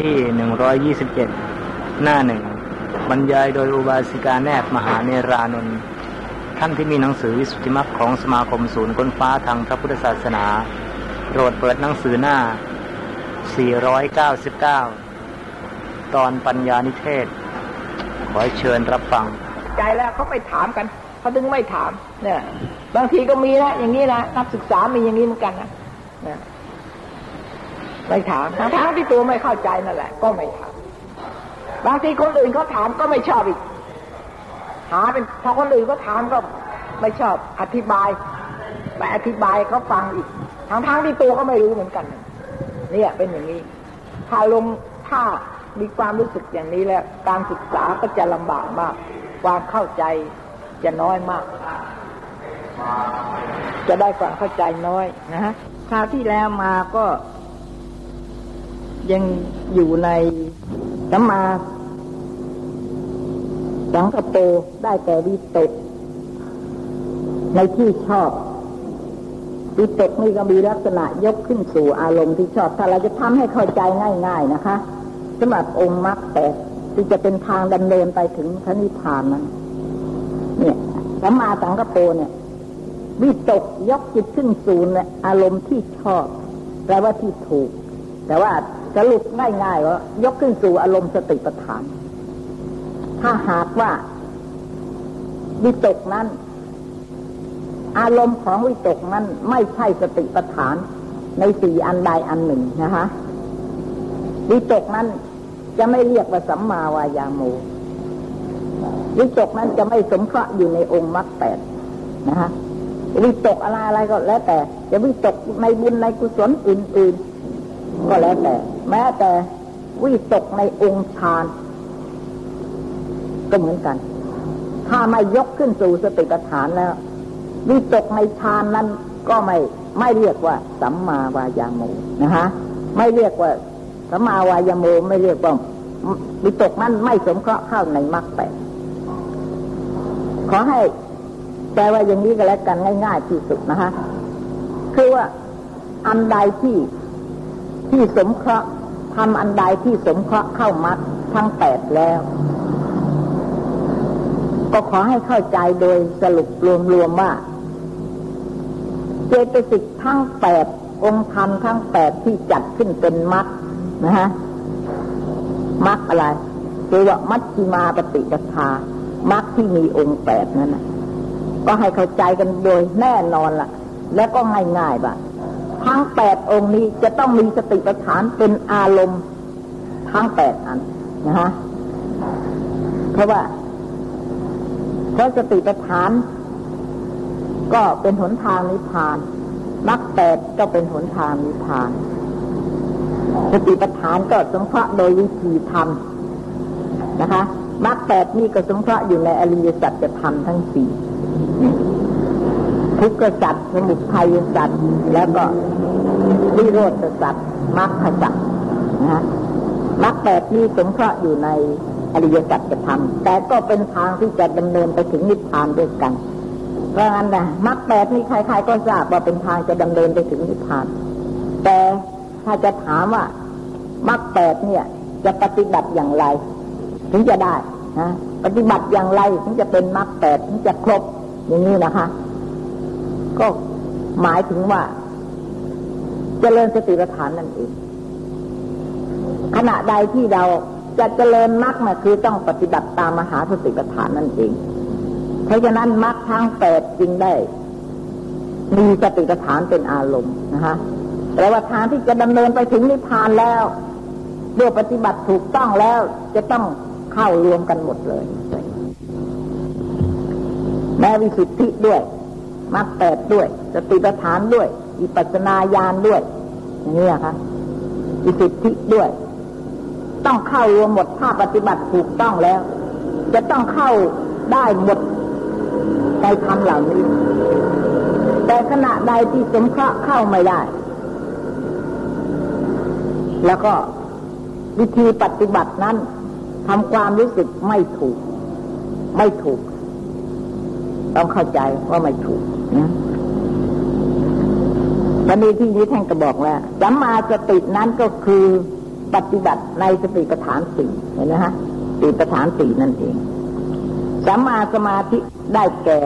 ที่หนึ่งร้อยยี่สิบเจ็ดหน้าหนึ่งบรรยายโดยอุบาสิกาแนบมหาเนรานนท์ท่านที่มีหนังสือวิสุทธิมรรคของสมาคมศูนย์ค้นฟ้าทางพระพุทธศาสนาโปรดเปิดหนังสือหน้า 499 ตอนปัญญานิเทศ ขอเชิญรับฟัง ใจแล้วเขาไปถามกันเขาถึงไม่ถามเนี่ยบางทีก็มีนะอย่างนี้นะนักศึกษามีอย่างนี้เหมือนกันนะเนี่ย ไม่ถามทั้งที่ตัวไม่เข้าใจนั่นแหละ ก็ไม่ถามบางทีคนอื่นเขาถามก็ไม่ชอบอีก หาเป็นพอคนอื่นก็ถามก็ไม่ชอบอธิบายไปอธิบายเขาฟังอีกทั้งทั้งที่ตัวก็ไม่รู้เหมือนกัน เนี่ยเป็นอย่างนี้ ถ้าลงถ้ามีความรู้สึกอย่างนี้แล้ว การศึกษาก็จะลำบากมาก ความเข้าใจจะน้อยมาก จะได้ความเข้าใจน้อยนะฮะคราวที่แล้วมาก็ ยังอยู่ในสัมมาสังกโปได้แต่วิตก ในที่ชอบวิตกนี่ก็มีลักษณะยกขึ้นสู่อารมณ์ที่ชอบ ถ้าเราจะทำให้เข้าใจง่าย ๆนะคะสำหรับองค์มรรคแปดที่จะเป็นทางดำเนินไปถึงพระนิพพานนั้นเนี่ยสัมมาสังกโปเนี่ยวิตกยกจิตขึ้นสู่อารมณ์ที่ชอบแปลว่าที่ถูก แต่ว่า สรุปง่ายๆว่ายกขึ้นสู่อารมณ์สติปัฏฐาน ถ้าหากว่า วิตกนั้น อารมณ์ของวิตกนั้นไม่ใช่สติปัฏฐาน ในสี่อันใดอันหนึ่งนะคะวิตกนั้นจะไม่เรียกว่าสัมมาวายาโมวิตกนั้นจะไม่สมเคราะห์อยู่ในองค์มรรคแปดนะฮะวิตกอะไรอะไรก็แล้วแต่ จะวิตกในบุญในกุศลอื่นๆ ก็แล้วแต่ แม้แต่วิตกในองค์ฌานก็เหมือนกัน ถ้าไม่ยกขึ้นสู่สติปัฏฐานแล้ว วิตกในฌานนั้นก็ไม่ไม่เรียกว่า สัมมาวายาโมนะฮะไม่เรียกว่าสัมมาวายาโมไม่เรียกว่าวิตกนั้นไม่สมเคราะห์เข้าในมรรคแปดขอให้แปลว่าอย่างนี้ก็แล้วกันง่าย ๆ ที่สุดนะคะ คือว่าอันใดที่ ที่สมเคราะห์ทำอันใดที่สมเคราะห์เข้ามรรคทั้งแปดแล้ว ก็ขอให้เข้าใจโดยสรุปรวมๆว่า เจตสิกทั้งแปดองค์ธรรมทั้งแปดที่จัดขึ้นเป็นมรรคนะฮะมรรคอะไรคือว่ามัชฌิมาปฏิปทามรรคที่มีองค์แปดนั่นนะก็ให้เข้าใจกันโดยแน่นอนละ่ะ แล้วก็ง่ายๆบ่ะ ทั้งแปดองค์นี้จะต้องมีสติปัฏฐานเป็นอารมณ์ทั้งแปดอันนะฮะเพราะว่าเพราะสติปัฏฐาน ก็เป็นหนทางนิพพานมรรคแปดก็เป็นหนทางนิพพาน สติปัฏฐานก็สงเคราะห์โดยวิธีธรรมนะคะมรรคแปดนี่ก็สงเคราะห์อยู่ในอริยสัจธรรมทั้งสี่ ทุกขสัจสมุทัยสัจแล้วก็วิโรธสัจมรรคสัจนะมรรคแปดนี้สงเคราะห์อยู่ในอริยสัจธรรมแต่ก็เป็นทางที่จะดำเนินไปถึงนิพพานด้วยกัน เพราะงั้นนะมรรคแปดนี้ใครๆก็ทราบว่าเป็นทางจะดำเนินไปถึงนิพพาน แต่ถ้าจะถามว่ามรรคแปดเนี่ย จะปฏิบัติอย่างไร ถึงจะได้นะปฏิบัติอย่างไรถึงจะเป็นมรรคแปดถึงจะครบอย่างนี้นะคะ ก็หมายถึงว่าจเจริญสติปัฏฐานนั่นเอง ขณะใดที่เราจะเจริญมรรคนะคือต้องปฏิบัติตามมหาสติปัฏฐานนั่นเองเพราะฉะนั้นมรรคทั้งแปดจึงได้ มีสติปัฏฐานเป็นอารมณ์นะคะแต่ว่าทางที่จะดำเนินไปถึงนิพพานแล้วเมื่อปฏิบัติถูกต้องแล้วจะต้องเข้ารวมกันหมดเลยแม้วิสุทธิด้วย มรรคแปดด้วย สติปัฏฐานด้วย อิปัสนาญาณด้วย อย่างนี้ค่ะวิสุทธิด้วย ต้องเข้ารวมหมดถ้าปฏิบัติถูกต้องแล้ว จะต้องเข้าได้หมดในธรรมเหล่านี้ แต่ขณะใดที่สมเคราะห์เข้าไม่ได้ แล้วก็วิธีปฏิบัตินั้นทำความรู้สึกไม่ถูก ไม่ถูก ต้องเข้าใจว่าไม่ถูกนะวันนี้ที่นี้ท่านก็บอกแล้วสัมมาสตินั้นก็คือปฏิบัติในสติปัฏฐานสี่เห็นไหมฮะสติปัฏฐานสี่นั่นเองสัมมาสมาธิได้แก่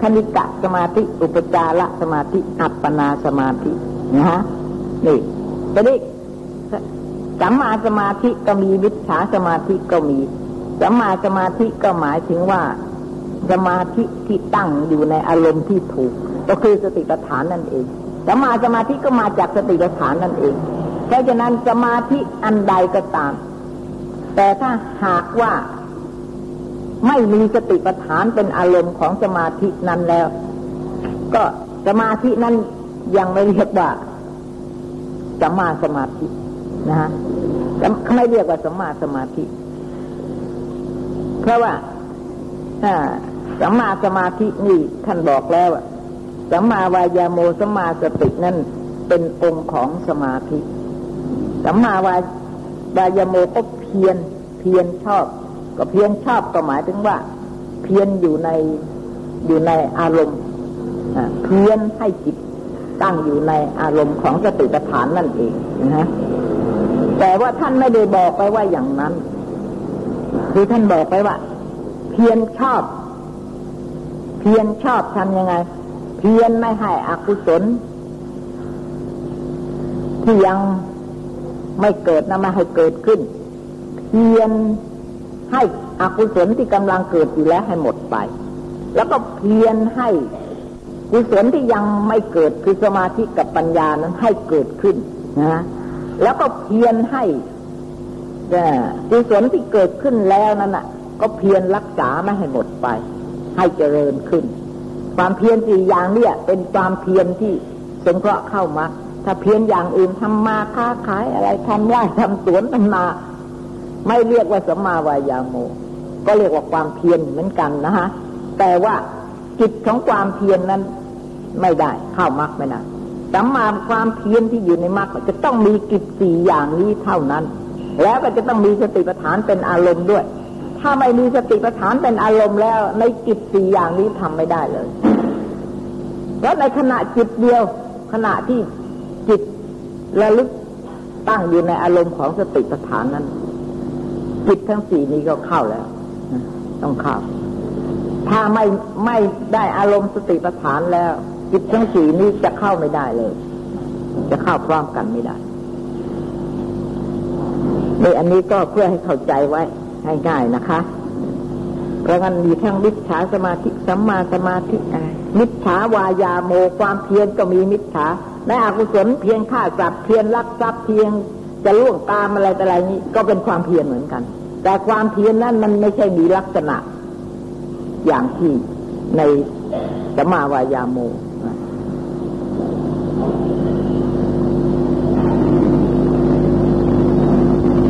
คณิกะสมาธิ อุปจารสมาธิ อัปปนาสมาธินะฮะนี่จะได้สัมมาสมาธิก็มีวิชาสมาธิก็มีสัมมาสมาธิก็หมายถึงว่า สมาธิที่ตั้งอยู่ในอารมณ์ที่ถูก ก็คือสติปัฏฐานนั่นเองสมาสมาธิก็มาจากสติปัฏฐานนั่นเอง เพราะฉะนั้นสมาธิอันใดก็ตาม แต่ถ้าหากว่าไม่มีสติปัฏฐานเป็นอารมณ์ของสมาธินั้นแล้ว ก็สมาธินั้นยังไม่เรียกว่าสมาสมาธินะฮะไม่เรียกว่าสมมาสมาธิ เพราะว่า สัมมาสมาธินี่ท่านบอกแล้วสัมมาวายาโมสัมมาสตินั่นเป็นองค์ของสมาธิสัมมาวาวายาโมก็เพียนเพียนชอบ ก็เพียนชอบก็หมายถึงว่า เพียนอยู่ในอยู่ในอารมณ์เพียนให้จิตตั้งอยู่ในอารมณ์ของสติปัฏฐานนั่นเองนะฮะแต่ว่าท่านไม่ได้บอกไปว่าอย่างนั้น คือท่านบอกไปว่า เพียนชอบ พียนชอบทำยังไง เพียนไม่ให้อกุศล ที่ยังไม่เกิดนะไม่ให้เกิดขึ้น เพียนให้อกุศลที่กำลังเกิดอยู่แล้วให้หมดไป แล้วก็เพียนให้กุศลที่ยังไม่เกิดคือสมาธิกับปัญญานั้นให้เกิดขึ้นนะแล้วก็เพียรให้กุศลที่เกิดขึ้นแล้วนั้นอะ ก็เพียรรักษาไม่ให้หมดไป ให้เจริญขึ้น ความเพียรสี่อย่างเนี่ยเป็นความเพียรที่สงเคราะห์เข้ามา ถ้าเพียรอย่างอื่นทำมาค้าขายอะไรทำไร่ทำสวนทำนาไม่เรียกว่าสัมมาวายาโม ก็เรียกว่าความเพียรเหมือนกันนะฮะแต่ว่าจิตของความเพียรนนั้นไม่ได้เข้ามรรคไม่ได้สัมมาความเพียรที่อยู่ในมรรคจะต้องมีกิจสี่อย่างนี้เท่านั้น แล้วก็จะต้องมีสติปัฏฐานเป็นอารมณ์ด้วย ถ้าไม่มีสติปัฏฐานเป็นอารมณ์แล้ว ในกิจสี่อย่างนี้ทำไม่ได้เลย แล้วในขณะจิตเดียว ขณะที่จิตระลึกตั้งอยู่ในอารมณ์ของสติปัฏฐานนั้น จิตทั้งสี่นี้ก็เข้าแล้วต้องเข้าถ้าไม่ไม่ได้อารมณ์สติปัฏฐานแล้ว จิตทั้งสี่นี้จะเข้าไม่ได้เลย จะเข้าพร้อมกันไม่ได้ในอันนี้ก็เพื่อให้เข้าใจไว้ ให้ง่ายนะคะ เพราะงั้นมีทั้งมิจฉาสมาธิสัมมาสมาธิมิจฉาวายาโมความเพียรก็มีมิจฉาในอกุศลเพียงฆ่าสัตว์เพียงลักทรัพย์เพียงจะล่วงตามอะไรแต่อะไรนี้ก็เป็นความเพียรเหมือนกัน แต่ความเพียรนั้นมันไม่ใช่มีลักษณะ อย่างที่ในสัมมาวายาโม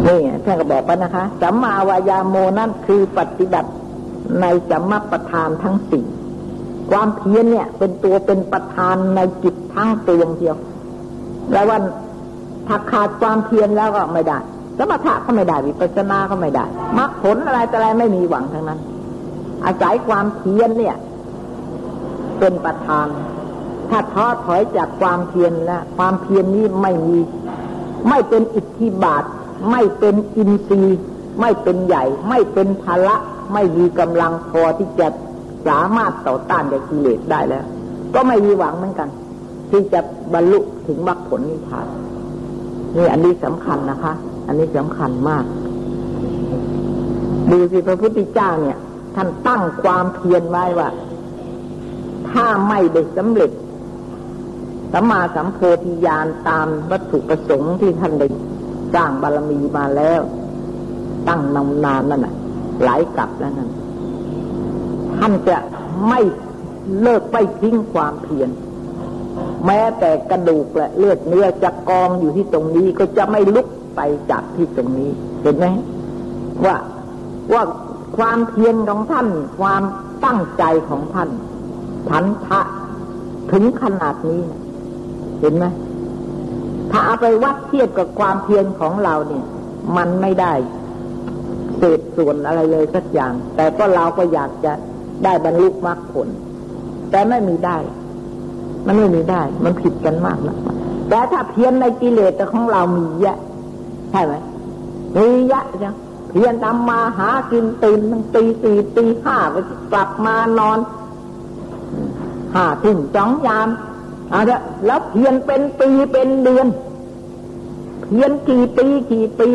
นี่ ท่านก็บอกไปนะคะสัมมาวายาโมนั่นคือปฏิบัติในสัมมาประธานทั้งสี่ความเพียรเนี่ย เป็นตัวเป็นประธานในจิตทั้งตัวเดียว แล้ววันถ้าขาดความเพียรแล้วก็ไม่ได้สมถะก็ไม่ได้วิปัสสนาก็ไม่ได้มรรคผลอะไรแต่อะไรไม่มีหวังทั้งนั้น อาศัยความเพียรเนี่ย เป็นประธาน ถ้าท้อถอยจากความเพียรแล้วความเพียรนี้ไม่มี ไม่เป็นอิทธิบาท ไม่เป็นอินทรีย์ ไม่เป็นใหญ่ ไม่เป็นภละไม่มีกำลังพอที่จะสามารถต่อต้านกับกิเลสได้แล้ว ก็ไม่มีหวังเหมือนกัน ที่จะบรรลุถึงมรรคผลนิพพานนี่อันนี้สำคัญนะคะ อันนี้สำคัญมาก ดูสิพระพุทธเจ้าเนี่ย ท่านตั้งความเพียรไว้ว่า ถ้าไม่ได้สำเร็จสัมมาสัมโพธิญาณตามวัตถุประสงค์ที่ท่านได้ สร้างบารมีมาแล้ว ตั้งนานนนั่นน่ะ หลายกลับแล้วนั่นท่านจะไม่เลิกไปทิ้งความเพียรแม้แต่กระดูกและเลือดเนื้อจะกองอยู่ที่ตรงนี้ก็จะไม่ลุกไปจากที่ตรงนี้เห็นไหมว่าว่าความเพียรของท่าน ความตั้งใจของท่านทันทะถึงขนาดนี้ เห็นไหม ถ้าเอาไปวัดเทียบกับความเพียรของเราเนี่ย มันไม่ได้เศษส่วนอะไรเลยสักอย่าง แต่ก็เราก็อยากจะได้บรรลุมรรคผล แต่ไม่มีได้ มันไม่มีได้ มันผิดกันมากนะแต่ถ้าเพียรในกิเลสของเรามีเยอะใช่ไหมมีเยอะจังเพียรทำมาหากินตื่นตั้งตีสี่ตีห้าไปกลับมานอนห้าทุ่มจ้องยาม อาเถอะแล้วเพียรเป็นปีเป็นเดือน เพียรกี่ปีกี่ปี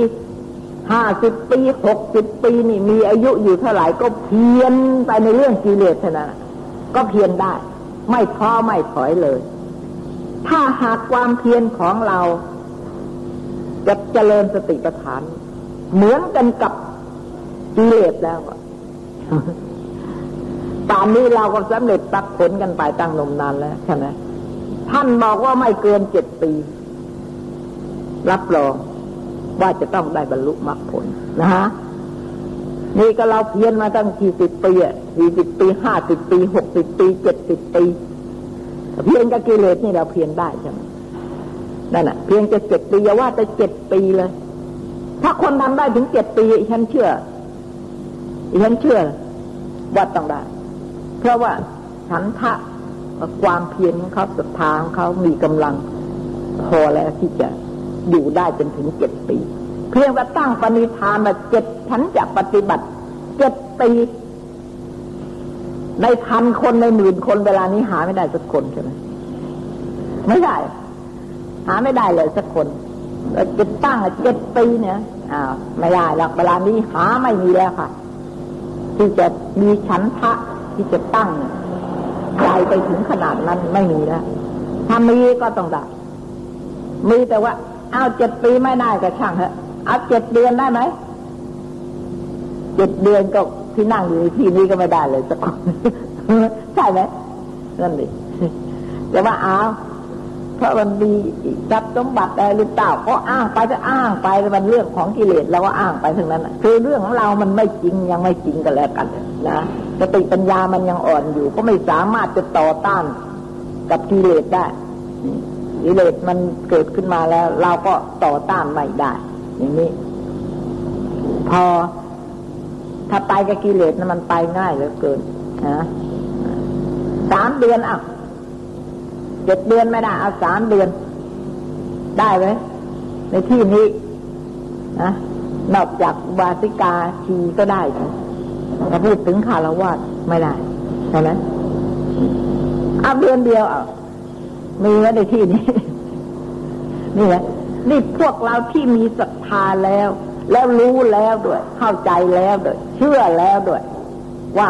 ห้าสิบปีหกสิบปีนี่มีอายุอยู่เท่าไหร่ก็เพียรไปในเรื่องกิเลสนะก็เพียรได้ ไม่ท้อไม่ถอยเลย ถ้าหากความเพียรของเราจะเจริญสติปัฏฐาน เหมือนกันกับกิเลสแล้วป่านนี้เราก็สำเร็จตัดผลกันไปตั้งนมนานแล้วใช่ไหม ท่านบอกว่าไม่เกินเจ็ดปี รับรองว่าจะต้องได้บรรลุมรรคผลนะฮะนี่ก็เราเพียรมาตั้งกี่สิบปีอะสี่สิบปีห้าสิบปีหกสิบปีเจ็ดสิบปี เพียงกับกิเลสนี่เราเพียรได้ใช่ไหมนั่นแหะเพียงจะเจ็ดปีอย่าว่าแต่เจ็ดปีเลย ถ้าคนทำได้ถึงเจ็ดปีฉันเชื่อฉันเชื่อว่าต้องได้ เพราะว่าฉันทะ ความเพียรของเขาศรัทธาของเขามีกำลัง พอแล้วที่จะอยู่ได้จนถึงเจ็ดปี เพียงว่าตั้งปณิธานมาเจ็ดฉันจะปฏิบัติเจ็ดปีในพันคนในหมื่นคนเวลานี้หาไม่ได้สักคนใช่ไหมไม่ได้ หาไม่ได้เลยสักคนจะตั้งเจ็ดปีเนี่ยอ้าวไม่ได้หรอกเวลานี้หาไม่มีแล้วค่ะ ที่จะมีฉันทะที่จะตั้งใจ ไปถึงขนาดนั้นไม่มีแล้วถ้ามีก็ต้องได้มีแต่ว่า เอาเจ็ดปีไม่ได้ก็ช่างเถอะเอาเจ็ดเดือนได้ไหมเจ็ดเดือนก็ที่นั่งอยู่ที่นี้ก็ไม่ได้เลยสักคนใช่ไหมนั่นดิแต่ว่าเอาเพราะมันมีทรัพย์สมบัติอะไรหรือเปล่าก็อ้างไปจะอ้างไปมันเรื่องของกิเลสเราก็อ้างไปทั้งนั้นคือเรื่องของเรามันไม่จริงยังไม่จริงกันแล้วกันนะ สติปัญญามันยังอ่อนอยู่ ก็ไม่สามารถจะต่อต้านกับกิเลสได้กิเลสมันเกิดขึ้นมาแล้ว เราก็ต่อต้านไม่ได้ อย่างนี้ พอถ้าไปกับกิเลสนะมันไปง่ายเหลือเกินนะสามเดือนอะเจ็ดเดือนไม่ได้เอาสามเดือน ได้ไหมในที่นี้นะนอกจากวาสิกาชีก็ได้ ถ้าพูดถึงคารวะไม่ได้ใช่ไหมอาเดือนเดียวอะมีไว้ในที่นี้ นี่แหละนี่พวกเราที่มีศรัทธาแล้ว แล้วรู้แล้วด้วย เข้าใจแล้วด้วย เชื่อแล้วด้วย ว่า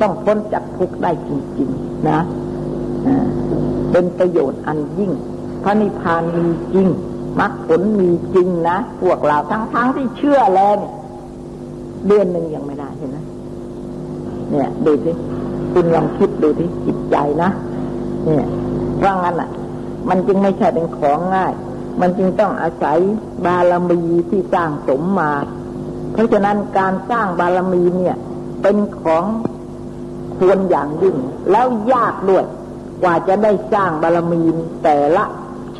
ต้องพ้นจากทุกข์ได้จริง ๆ นะเป็นประโยชน์อันยิ่ง พระนิพพานมีจริงมรรคผลมีจริงนะ พวกเราทั้งๆทที่เชื่อแล้วเนี่ย เดือนหนึ่งยังไม่ได้เห็นไหมเนี่ยดูสิคุณลองคิดดูที่จิตใจนะเนี่ยเพราะงั้นอะ มันจึงไม่ใช่เป็นของง่าย มันจึงต้องอาศัยบารมีที่สร้างสมมา เพราะฉะนั้นการสร้างบารมีเนี่ย เป็นของควรอย่างยิ่ง แล้วยากด้วย กว่าจะได้สร้างบารมีแต่ละ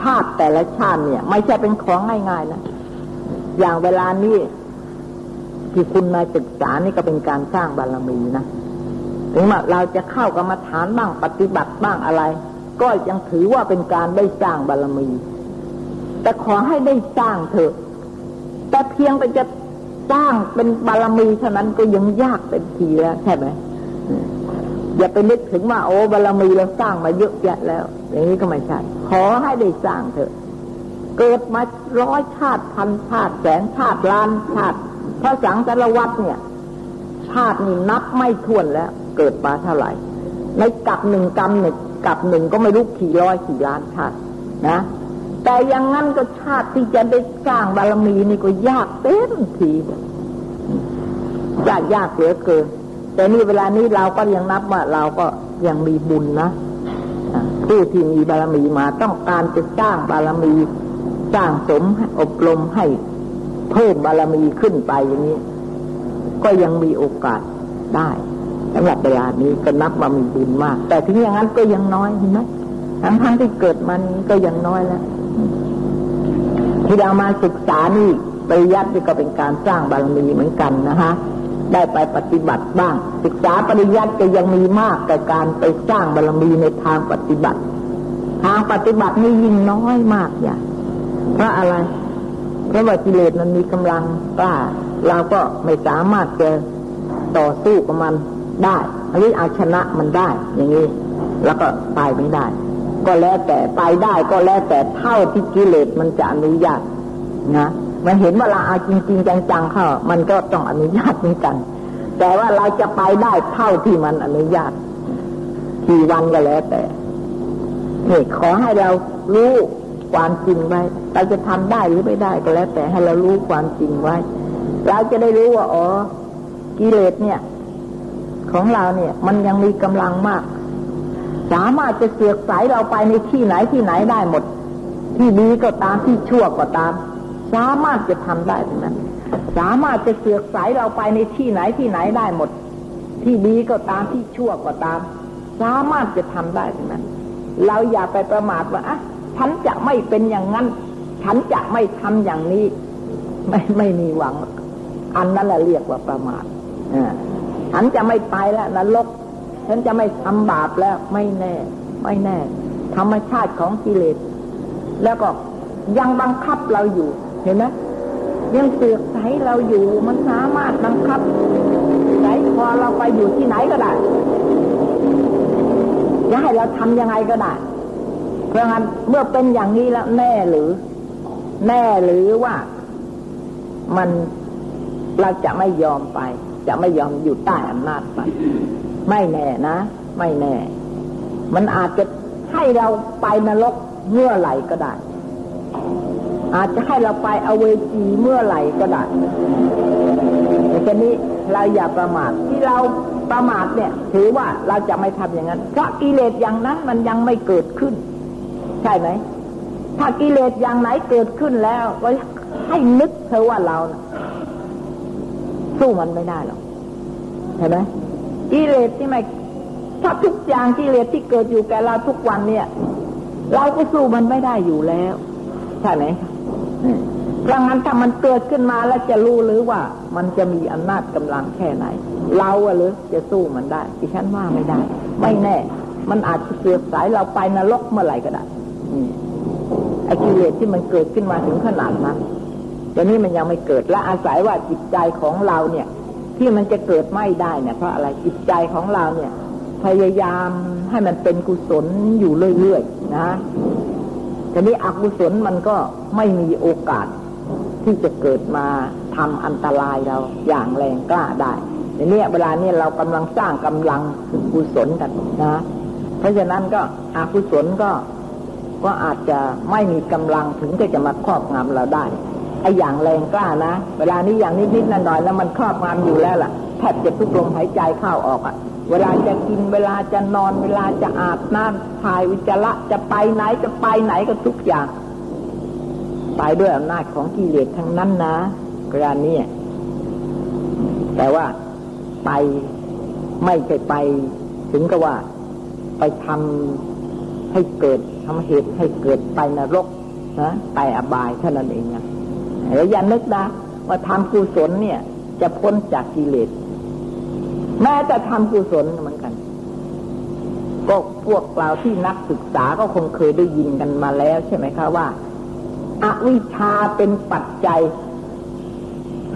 ชาติแต่ละชาติเนี่ย ไม่ใช่เป็นของง่ายๆนะอย่างเวลานี้ ที่คุณมาศึกษานี่ก็เป็นการสร้างบารมีนะถึงว่าเราจะเข้ากรรมฐานบ้างปฏิบัติบ้างอะไร ก็ยังถือว่าเป็นการได้สร้างบารมี แต่ขอให้ได้สร้างเถอะ แต่เพียงแต่จะสร้างเป็นบารมีเท่านั้นก็ยังยากเป็นทีแล้วใช่ไหมอย่าไปนึกถึงว่าโอ้บารมีเราสร้างมาเยอะแยะแล้ว อย่างนี้ก็ไม่ใช่ขอให้ได้สร้างเถอะ เกิดมาร้อยชาติพันชาติแสนชาติล้านชาติ ระสังสารวัตเนี่ย ชาตินี่นับไม่ถ้วนแล้ว เกิดมาเท่าไหร่ ในกับหนึ่งกรรมหนึ่งกับหนึ่งก็ไม่รู้กี่ร้อยกี่ล้านชาตินะ แต่ย่างนั้นก็ชาติที่จะได้สร้างบารมีนี่ก็ยากเต็มทียากยากเหลือเกิน แต่นี่เวลานี้เราก็ยังนับว่าเราก็ยังมีบุญนะผู้ที่มีบารมีมาต้องการจะสร้างบารมี สร้างสมอบรมให้ เพิ่มบารมีขึ้นไปอย่างนี้ ก็ยังมีโอกาสได้สำหรับเวลานี้ก็นับว่ามีบุญมาก แต่ถึงอย่างนั้นก็ยังน้อยเห็นไหมทั้งทั้งที่เกิดมันก็ยังน้อยแล้ว ที่เรามาศึกษานี่ปริยัติก็เป็นการสร้างบารมีเหมือนกันนะคะได้ไปปฏิบัติบ้าง ศึกษาปริยัติก็ยังมีมากแต่การไปสร้างบารมีในทางปฏิบัติ ทางปฏิบัตินี่ยิ่งน้อยมากอย่างเพราะอะไร เพราะว่ากิเลสมันมีกำลังกล้าเราก็ไม่สามารถจะต่อสู้กับมันได้หรือเอาชนะมันได้ อย่างนี้ แล้วก็ไปไม่ได้ ก็แล้วแต่ไปได้ก็แล้วแต่เท่าที่กิเลสมันจะอนุญาตนะมันเห็นว่าเราเอาจริงๆจังๆเข้ามันก็ต้องอนุญาตเหมือนกัน แต่ว่าเราจะไปได้เท่าที่มันอนุญาตกี่วันก็แล้วแต่นี่ขอให้เรารู้ ความจริงไว้ เราจะทำได้หรือไม่ได้ก็แล้วแต่ให้เรารู้ความจริงไว้ เราจะได้รู้ว่าอ๋อกิเลสเนี่ย ของเราเนี่ย มันยังมีกำลังมาก สามารถจะเสียกสายเราไปในที่ไหนที่ไหนได้หมด ที่ดีก็ตามที่ชั่วก็ตาม สามารถจะทำได้ทั้งนั้น สามารถจะเสือกสายเราไปในที่ไหนที่ไหนได้หมด ที่ดีก็ตามที่ชั่วก็ตาม สามารถจะทำได้ทั้งนั้น เราอย่าไปประมาทว่าอะ ฉันจะไม่เป็นอย่างนั้น ฉันจะไม่ทำอย่างนี้ ไม่ไม่มีหวัง อันนั้นแหละเรียกว่าประมาทอ่าฉันจะไม่ไปแล้วนรก ฉันจะไม่ทำบาปแล้ว ไม่แน่ ไม่แน่ ธรรมชาติของกิเลส แล้วก็ยังบังคับเราอยู่ เห็นไหมยังเสือกใสเราอยู่ มันสามารถบังคับใสพอเราไปอยู่ที่ไหนก็ได้จะให้เราทำยังไงก็ได้ ราะงั้นเมื่อเป็นอย่างนี้แล้วแน่หรือ แน่หรือว่ามันเราจะไม่ยอมไป จะไม่ยอมอยู่ใต้อำนาจไปไม่แน่นะ ไม่แน่ มันอาจจะให้เราไปนรกเมื่อไหร่ก็ได้ อาจจะให้เราไปอเวจีเมื่อไหร่ก็ได้แต่นี้เราอย่าประมาทที่เราประมาทเนี่ย ถือว่าเราจะไม่ทำอย่างนั้นเพราะกิเลสอย่างนั้นมันยังไม่เกิดขึ้น ใช่ไหม ถ้ากิเลสอย่างไหนเกิดขึ้นแล้ว ก็ให้นึกเธอว่าเรานะสู้มันไม่ได้หรอกเห็นไหมกิเลสที่ไม่ถ้าทุกอย่างกิเลสที่เกิดอยู่แก่เราทุกวันเนี่ย เราก็สู้มันไม่ได้อยู่แล้วใช่ไหมเพราะงั้นถ้ามันเกิดขึ้นมาแล้วจะรู้หรือว่า มันจะมีอำนาจกำลังแค่ไหน เราอะหรือจะสู้มันได้ที่ฉันว่าไม่ได้ ไม่แน่ มันอาจจะเสียสายเราไปนรกเมื่อไหร่ก็ได้ ไอ้กิเลสที่มันเกิดขึ้นมาถึงขนาดนั้นแต่นี้มันยังไม่เกิดและอาศัยว่าจิตใจของเราเนี่ย ที่มันจะเกิดไม่ได้เนี่ยเพราะอะไรจิตใจของเราเนี่ย พยายามให้มันเป็นกุศลอยู่เรื่อยๆนะทีนี้อกุศลมันก็ไม่มีโอกาสที่จะเกิดมาทำอันตรายเราอย่างแรงกล้าได้ในนี้เวลาเนี้เรากำลังสร้างกำลังกุศลกันนะ เพราะฉะนั้นก็อกุศลก็ ก็อาจจะไม่มีกำลังถึงจะจะมาครอบงำเราได้ไอ้อย่างแรงกล้านะ เวลานี้อย่างนิดๆหน่อยๆแล้วมันครอบงำอยู่แล้วล่ะแทบจะทุกลมหายใจเข้าออกอะ่ะเวลาจะกินเวลาจะนอน เวลาจะอาบน้ำถ่ายวิจาระจะไปไหนจะไปไหนก็ทุกอย่าง ไปด้วยอำนาจของกิเลสทั้งนั้นนะกรณีนี้แต่ว่าไปไม่ใช่ไป ถึงกับว่า ไปทำให้เกิด ทำเหตุให้เกิดไปนรกนะไปอบายเท่านั้นเองนะอย่านึกนะว่าทำกุศลเนี่ย จะพ้นจากกิเลสแม้แต่ทำกุศลเหมือนกันก็พวกเราที่นักศึกษาก็คงเคยได้ยินกันมาแล้วใช่ไหมคะว่าอาวิชชาเป็นปัจจัย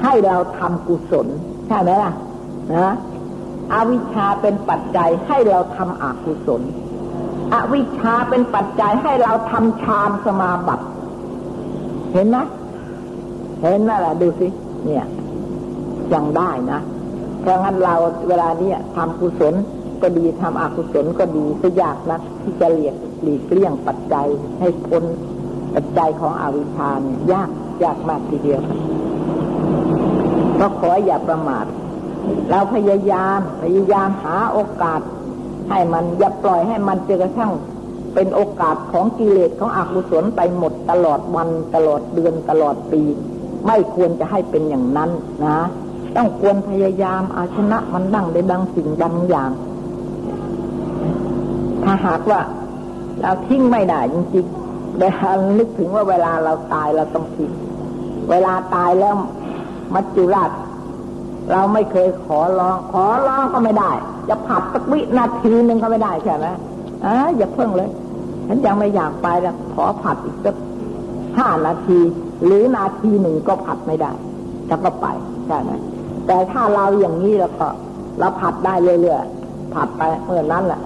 ให้เราทำกุศล ใช่ไหมล่ะนะอวิชชาเป็นปัจจัยให้เราทำอกุศล อวิชชาเป็นปัจจัยให้เราทำฌานสมาบัติ เห็นไหมเห็นไหละดูสิ เนี่ยยังได้นะเพราะงั้นเราเวลาเนี้ยทำกุศลก็ดีทำอกุศลก็ดีก็ยากนะที่จะเลียกหลีกเลี่ยงปัจจัยให้พ้นปัจจัยของอวิชชาเนี่ยยากยากมากทีเดียวก็ขออย่าประมาทเราพยายามพยายามหาโอกาส ให้มันอย่าปล่อยให้มันจนกระทั่งเป็นโอกาสของกิเลสของอกุศลไปหมดตลอดวันตลอดเดือนตลอดปี ไม่ควรจะให้เป็นอย่างนั้นนะ ต้องควรพยายามเอาชนะมันดังได้ดังสิ่งบางอย่าง ถ้าหากว่าเราทิ้งไม่ได้จริงๆเวลานึกถึงว่าเวลาเราตายเราต้องทิ้งเวลาตายแล้วมัจจุราช เราไม่เคยขอร้อง ขอร้องก็ไม่ได้ จะผัดสักวินาทีหนึ่งก็ไม่ได้ใช่ไหมอ่าอย่าเพิ่งเลยฉันยังไม่อยากไปแล้วขอผัดอีกสักห้านาที หรือนาทีหนึ่งก็ผัดไม่ได้จะก็ไปใช่ไหมแต่ถ้าเราอย่างนี้แล้วก็เราผัดได้เรื่อยๆผัดไปเมื่อนั้นแหละ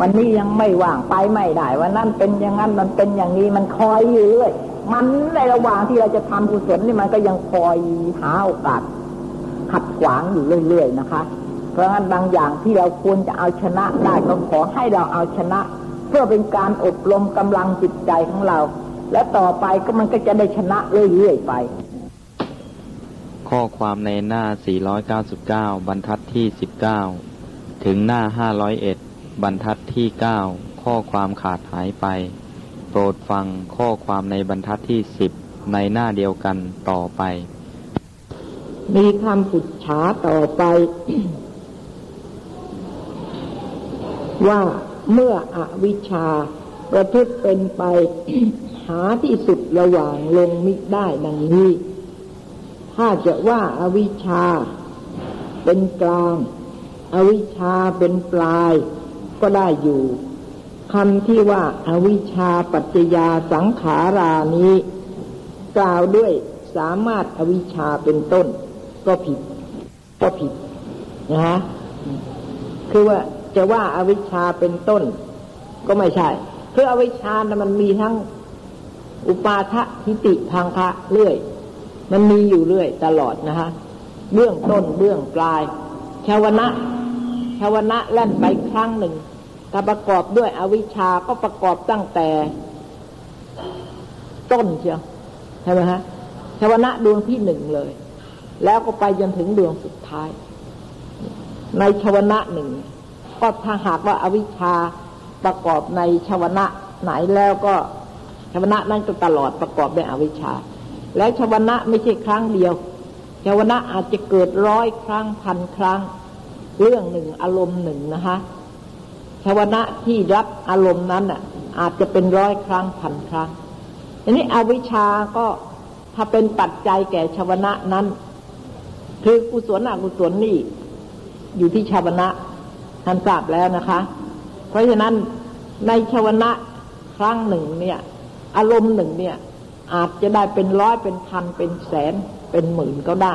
วันนี้ยังไม่ว่างไปไม่ได้วันนั้นเป็นอย่างนั้นมันเป็นอย่างนี้มันคอยอยู่เรื่อยมันในระหว่างที่เราจะทำกุศลนี่มันก็ยังคอยหาโอกาส ขัดขวางอยู่เรื่อยๆนะคะ เพราะงั้นบางอย่างที่เราควรจะเอาชนะได้ก็ขอให้เราเอาชนะ เพื่อเป็นการอบรมกำลังจิตใจของเรา และต่อไปก็มันก็จะได้ชนะเรื่อยๆไป ข้อความในหน้า 499 บรรทัดที่ 19 ถึงหน้า 501 บรรทัดที่ 9 ข้อความขาดหายไป โปรดฟังข้อความในบรรทัดที่ 10 ในหน้าเดียวกันต่อไป มีคำปุจฉาต่อไป ว่าเมื่ออวิชชาประพฤติเป็นไป หาที่สุดระหว่างลงมิได้ดังนี้ ถ้าจะว่าอาวิชชาเป็นกลางอวิชชาเป็นปลาย ก็ได้อยู่คำที่ว่าอาวิชชาปัจจยาสังขารานี้ กล่าวด้วยสามารถอวิชชาเป็นต้น ก็ผิด ก็ผิดนะฮะคือว่าจะว่าอาวิชชาเป็นต้น ก็ไม่ใช่คืออวิชชานะมันมีทั้งอุปาทะทิติทางคะเรื่อย มันมีอยู่เรื่อย ตลอดนะฮะเบื้องต้นเบื้องปลายชาวนะชาวนะแล่นไปครั้งหนึ่งถ้าประกอบด้วยอวิชชาก็ประกอบตั้งแต่ ต้นเชียวใช่ไหมฮะชาวนะดวงที่หนึ่งเลย แล้วก็ไปจนถึงดวงสุดท้าย ในชาวนะหนึ่งก็ถ้าหากว่าอาวิชชาประกอบในชาวนะไหนแล้วก็ชาวนะนั้นก็ตลอดประกอบด้วยอวิชชา แล้วชาวนะไม่ใช่ครั้งเดียวชาวนะอาจจะเกิดร้อยครั้งพันครั้ง เรื่องหนึ่งอารมณ์หนึ่งนะคะชาวนะที่รับอารมณ์นั้นอะ อาจจะเป็นร้อยครั้งพันครั้งอันนี้อวิชชาก็ถ้าเป็นปัจจัยแก่ชาวนะนั้น คือกุศลอกุศลนี่ อยู่ที่ชาวนะท่านทราบแล้วนะคะ เพราะฉะนั้นในชาวนะครั้งหนึ่งเนี่ย อารมณ์หนึ่งเนี่ย อาจจะได้เป็นร้อยเป็นพันเป็นแสนเป็นหมื่นก็ได้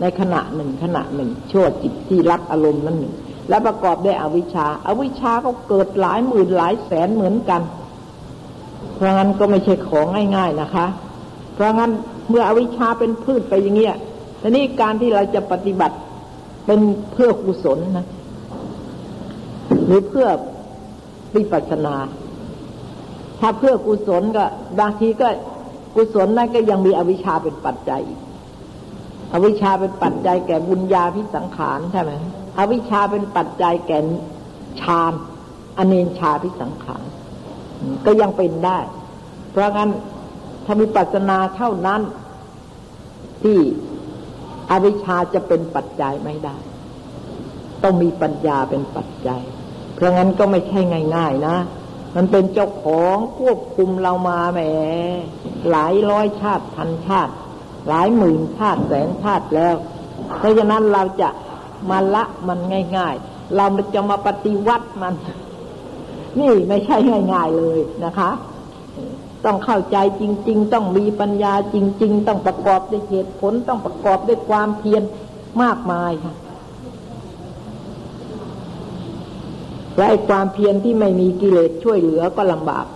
ในขณะหนึ่งขณะหนึ่ง ชั่วจิตที่รับอารมณ์นั้นหนึ่ง และประกอบด้วยอวิชชาอาวิชชาก็เกิดหลายหมื่นหลายแสนเหมือนกัน เพราะงั้นก็ไม่ใช่ของง่าย ๆนะคะ เพราะงั้นเมื่ออวิชชาเป็นพืชไปอย่างเงี้ย ทีนี้การที่เราจะปฏิบัติเป็นเพื่อกุศลนะ หรือเพื่อวิปัสสนา ถ้าเพื่อกุศลก็บางทีก็กุศลนั้นก็ยังมีอวิชชาเป็นปัจจัย อวิชชาเป็นปัจจัยแก่บุญญาพิสังขารใช่ไหมอวิชชาเป็นปัจจัยแก่ฌานอเนนชาพิสังขารก็ยังเป็นได้ เพราะงั้นถ้ามีปัสนาเท่านั้นที่ อวิชชาจะเป็นปัจจัยไม่ได้ ต้องมีปัญญาเป็นปัจจัย เพราะงั้นก็ไม่ใช่ง่าย ๆ นะ มันเป็นเจ้าของควบคุมเรามาแหม หลายร้อยชาติพันชาติ หลายหมื่นชาติแสนชาติแล้ว เพราะฉะนั้นเราจะมาละมันง่าย ๆ เราจะมาปฏิวัติมัน นี่ไม่ใช่ง่าย ๆ เลยนะคะ ต้องเข้าใจจริง ๆ ต้องมีปัญญาจริง ๆ ต้องประกอบด้วยเหตุผลต้องประกอบด้วยความเพียรมากมายค่ะและไอ้ความเพียรที่ไม่มีกิเลสช่วยเหลือก็ลำบาก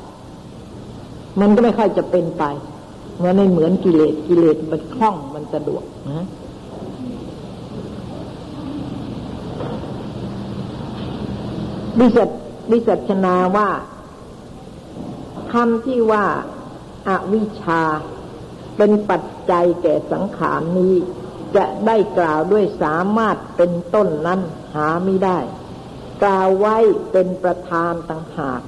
มันก็ไม่ค่อยจะเป็นไปมันไม่เหมือนกิเลสกิเลสมันคล่องมันสะดวกนะดิสัดิสัชนาว่า คำที่ว่าอาวิชชา เป็นปัจจัยแก่สังขารนี้ จะได้กล่าวด้วยสามารถเป็นต้นนั้นหาไม่ได้ กล่าวไว้เป็นประธานต่างหาก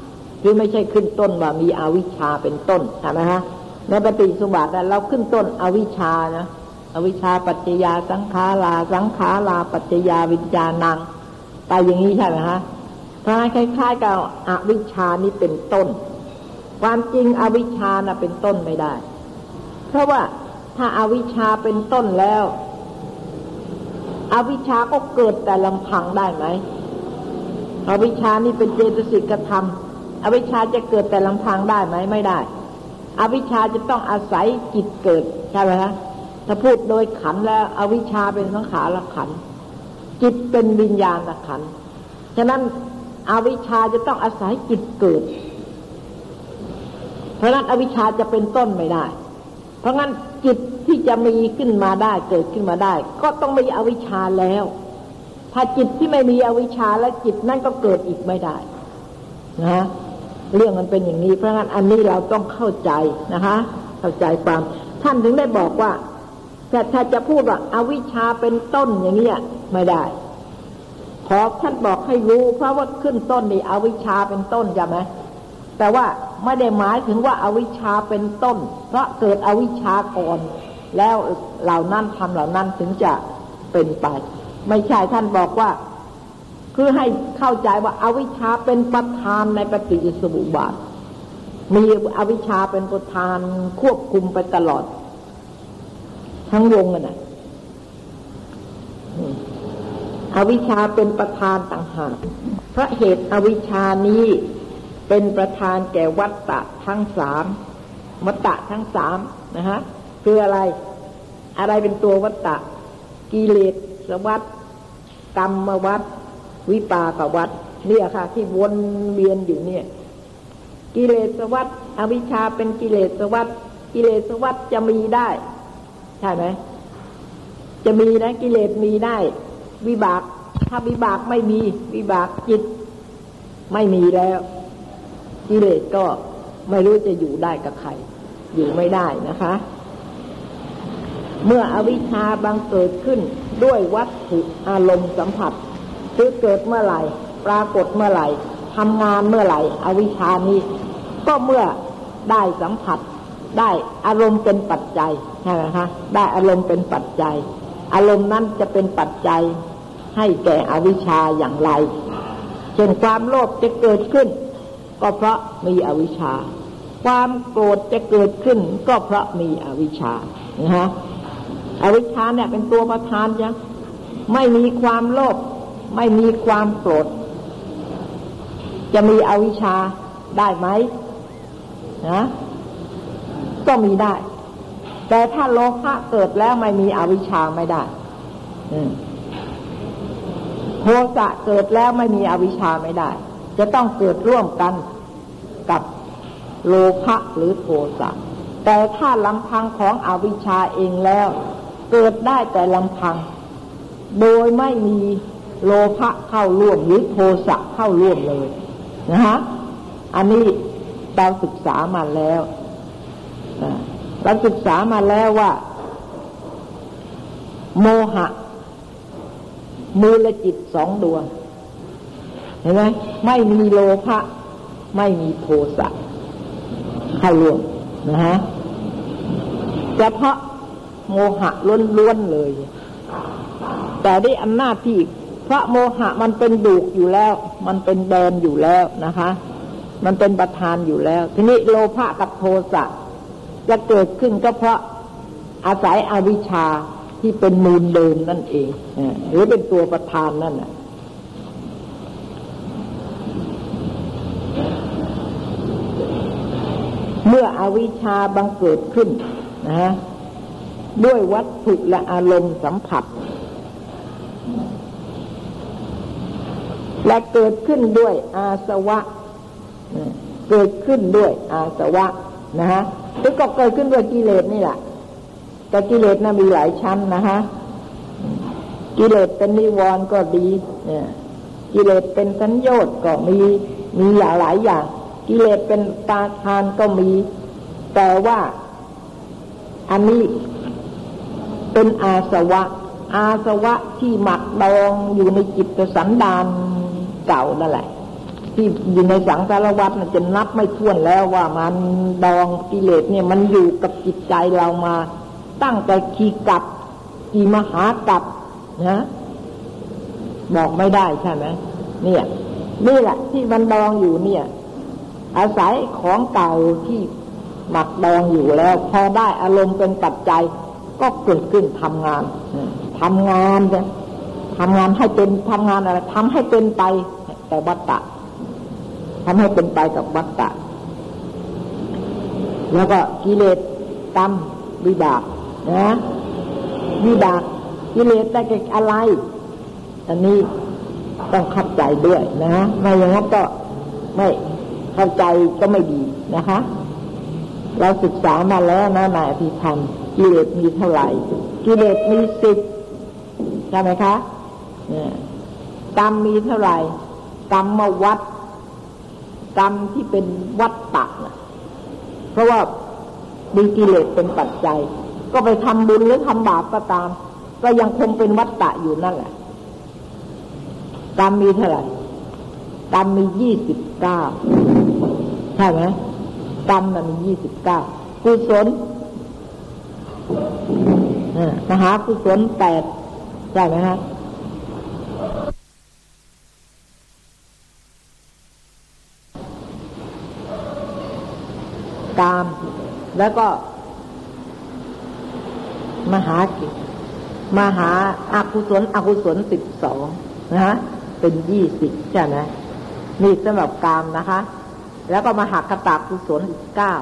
คือไม่ใช่ขึ้นต้นว่ามีอวิชชาเป็นต้นใช่ไหมฮะในปฏิสุบัติเราขึ้นต้นอวิชชานะอวิชชาปัจจยาสังขาราสังขาราปัจจยาวิญญาณังไปอย่างนี้ใช่ไหมฮะพราคล้ายๆกับอวิชชานี้เป็นต้น ความจริงอวิชชานะเป็นต้นไม่ได้ เพราะว่าถ้าอาวิชชาเป็นต้นแล้ว อวิชชาก็เกิดแต่ลำพังได้ไหมอวิชชานี่เป็นเจตสิกธรรม อวิชชาจะเกิดแต่ลำพังได้ไหมไม่ได้ อวิชชาจะต้องอาศัยจิตเกิดใช่ไหมฮะถ้าพูดโดยขันแล้ว อวิชชาเป็นสังขารขัน จิตเป็นวิญญาณขัน ฉะนั้นอวิชชาจะต้องอาศัยจิตเกิด ราะนั้นอวิชชาจะเป็นต้นไม่ได้ เพราะงั้นจิตที่จะมีขึ้นมาได้เกิดขึ้นมาได้ ก็ต้องมีอวิชชาแล้ว ถ้าจิตที่ไม่มีอวิชชาและจิตนั่นก็เกิดอีกไม่ได้นะเรื่องมันเป็นอย่างนี้เพราะงั้นอันนี้เราต้องเข้าใจนะคะ เข้าใจความท่านถึงได้บอกว่าแต่ถ้าจะพูดว่าอาวิชชาเป็นต้นอย่างนี้ไม่ได้ ขอท่านบอกให้รู้ เพราะว่าขึ้นต้นนี่อวิชชาเป็นต้นใช่ไหม แต่ว่าไม่ได้หมายถึงว่าอาวิชชาเป็นต้น เพราะเกิดอวิชชาก่อน แล้วเหล่านั้นทำเหล่านั้นถึงจะเป็นไป ไม่ใช่ท่านบอกว่า คือให้เข้าใจว่าอาวิชชาเป็นประธานในปฏิจสมุปบาท มีอวิชชาเป็นประธานควบคุมไปตลอด ทั้งวงนะอวิชชาเป็นประธานต่างหากเพราะเหตุอวิชชานี้ เป็นประธานแก่วัตตะทั้งสามวัตตะทั้งสามนะฮะคืออะไร อะไรเป็นตัววัตตะ กิเลสสวัสดกรรมวัตวิปากวัฏเนี่ยค่ะ ที่วนเวียนอยู่เนี่ย กิเลสวัฏอวิชชาเป็นกิเลสวัฏกิเลสวัฏจะมีได้ ใช่ไหมจะมีนะกิเลสมีได้ วิบาก ถ้าวิบากไม่มี วิบากจิต ไม่มีแล้ว กิเลสก็ไม่รู้จะอยู่ได้กับใคร อยู่ไม่ได้นะคะ เมื่ออวิชชาบังเกิดขึ้นด้วยวัตถุอารมณ์สัมผัสคือเกิดเมื่อไหร่ ปรากฏเมื่อไหร่ทำงานเมื่อไหร่ อวิชานี้ ก็เมื่อได้สัมผัส ได้อารมณ์เป็นปัจจัยใช่ไหมคะได้อารมณ์เป็นปัจจัย อารมณ์นั้นจะเป็นปัจจัยให้แก่อวิชชาอย่างไร เช่นความโลภจะเกิดขึ้น ก็เพราะมีอวิชชา ความโกรธจะเกิดขึ้น ก็เพราะมีอวิชชานะฮะอวิชชาเนี่ยเป็นตัวประธานจ้ะไม่มีความโลภไม่มีความโกรธจะมีอวิชชาได้ไหมนะก็มีได้ แต่ถ้าโลภะเกิดแล้วไม่มีอวิชชาไม่ได้โทสะเกิดแล้วไม่มีอวิชชาไม่ได้ จะต้องเกิดร่วมกัน กับโลภะหรือโทสะแต่ถ้าลำพังของอวิชชาเองแล้ว เกิดได้แต่ลำพัง โดยไม่มีโลภะเข้าร่วมหรือโทสะเข้าร่วมเลยนะฮะอันนี้เราศึกษามาแล้วเราศึกษามาแล้วว่า โมหะ มูลจิตสองดวงเห็นไหมไม่มีโลภะ ไม่มีโทสะเข้าร่วมนะฮะเฉพาะโมหะล้วนๆเลย แต่ได้อำนาจที่พระโมหะมันเป็นดูกอยู่แล้ว มันเป็นแดนอยู่แล้วนะคะ มันเป็นประธานอยู่แล้ว ทีนี้โลภะกับโทสะจะเกิดขึ้นก็เพราะอาศัยอวิชชาที่เป็นมูลเดิมนั่นเองหรือเป็นตัวประธานนั่นแหละ เมื่ออวิชชาบังเกิดขึ้นนะฮะด้วยวัตถุและอารมณ์สัมผัส และเกิดขึ้นด้วยอาสวะ เกิดขึ้นด้วยอาสวะนะฮะหรือก็เกิดขึ้นด้วยกิเลสนี่แหละแต่กิเลสนะมีหลายชั้นนะฮะกิเลสเป็นนิวรณ์ก็ดีเนี่ยกิเลสเป็นสัญญต์ก็มีมีหลายหลายอย่าง กิเลสเป็นตาทานก็มี แต่ว่า อันนี้เป็นอาสวะ อาสวะที่หมักดองอยู่ในจิตสันดานเก่านั่นแหละ ที่อยู่ในสังสารวัฏจะนับไม่ถ้วนแล้วว่ามันดองกิเลสเนี่ยมันอยู่กับจิตใจเรามา ตั้งแต่ขีกับกีมหากับนะบอกไม่ได้ใช่ไหมเนี่ยนี่แหละที่มันดองอยู่เนี่ย อาศัยของเก่าที่หมักดองอยู่แล้วพอได้อารมณ์เป็นปัจจัย ก็เกิดขึ้นทำงานทำงานเนี่ยทำงานให้เป็นทำงานอะไรทำให้เป็นไป แต่วัตตะทำให้เป็นไปกับวัตตะ แล้วก็กิเลสกรรมวิบากนะวิบากกิเลสได้แก่อะไรอันนี้ต้องเข้าใจด้วยนะไม่อย่างนั้นก็ไม่ เข้าใจก็ไม่ดีนะคะ เราศึกษามาแล้วนะนายอภิธรรมกิเลสมีเท่าไหร่ กิเลสมีสิบใช่ไหมคะกรรมมีเท่าไหร่กรรมมาวัดกรรมที่เป็นวัดตักนะเพราะว่ามีกิเลสเป็นปัจจัย ก็ไปทำบุญหรือทำบาปก็ตาม ก็ยังคงเป็นวัฏฏะอยู่นั่นแหละกรรมมีเท่าไหร่กรรมมียี่สิบเก้า ใช่ไหมกรรมมันมียี่สิบเก้ากุศลมหากุศลแปดใช่ไหมฮะกามแล้วก็ มหากิจมหาอากุศลอกุศลสิบสองนะฮะเป็นยี่สิบใช่ไหมนี่สำหรับกามนะคะ แล้วก็มาหากกระตากุศลอีกเก้า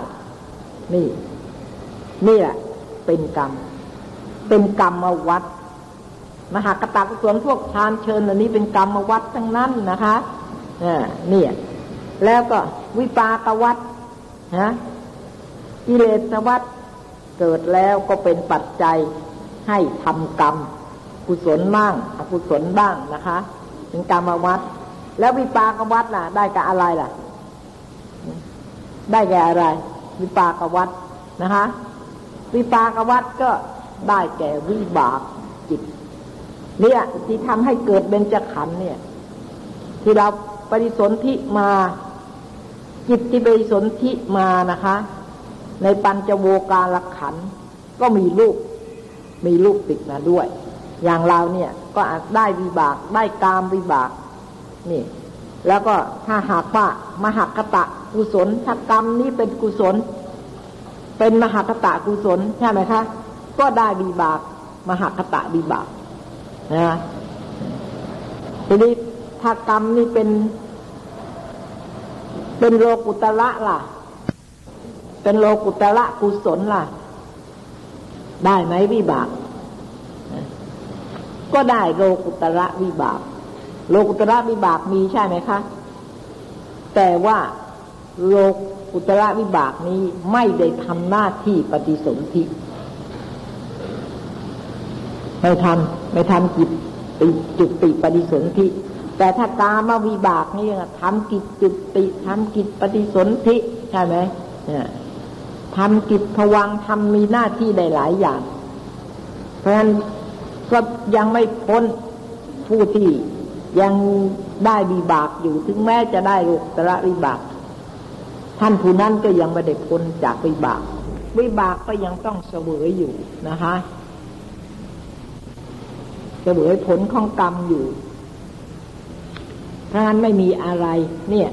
นี่ นี่แหละเป็นกรรม เป็นกรรมมาวัดมหากตากุศลพวกฌานเชิญอันนี้เป็นกรรมมาวัดทั้งนั้นนะคะเนี่ย แล้วก็วิปากวัดนะกิเลสวัฏเกิดแล้วก็เป็นปัจจัยให้ทำกรรม กุศลบ้างอกุศลบ้างนะคะ เป็นกรรมวัดแล้ววิปากวัดล่ะ ได้กับอะไรล่ะ ได้แก่อะไร วิปากวัดนะคะ วิปากวัดก็ได้แก่วิบากจิต เนี่ยที่ทำให้เกิดเบญจขันธ์เนี่ย ที่เราปฏิสนธิมา จิตที่ปฏิสนธิมานะคะ ในปัญจโวการขันก็มีลูก มีลูกติดมาด้วย อย่างเราเนี่ยก็อาจได้วิบากได้กามวิบาก นี่ แล้วก็ถ้าหากว่ามหากตะกุศลถ้ากรรมนี้เป็นกุศล เป็นมหากตะกุศลใช่ไหมคะ ก็ได้วิบาก มหากตะวิบากนะทีนี้ถ้ากรรมนี่เป็น เป็นโลกุตระล่ะ เป็นโลกุตระกุศลล่ะ ได้ไหมวิบาก ก็ได้โลกุตระวิบาก โลกุตระวิบากมีใช่ไหมคะ แต่ว่าโลกุตระวิบากนี้ไม่ได้ทำหน้าที่ปฏิสนธิไม่ทำไม่ทำกิจจุติปฏิสนธิแต่ถ้ากามวิบากนี่ทำกิจจุติทำกิจปฏิสนธิใช่ไหมทำกิจผวังทำมีหน้าที่ได้หลายอย่าง เพราะฉะนั้นก็ยังไม่พ้นผู้ที่ ยังได้วิบากอยู่ถึงแม้จะได้โลกตระวิบาก ท่านผู้นั้นก็ยังไม่ได้พ้นจากวิบาก วิบากก็ยังต้องเสวยอยู่นะคะเสวยผลของกรรมอยู่เพราะฉะนั้นไม่มีอะไร เนี่ย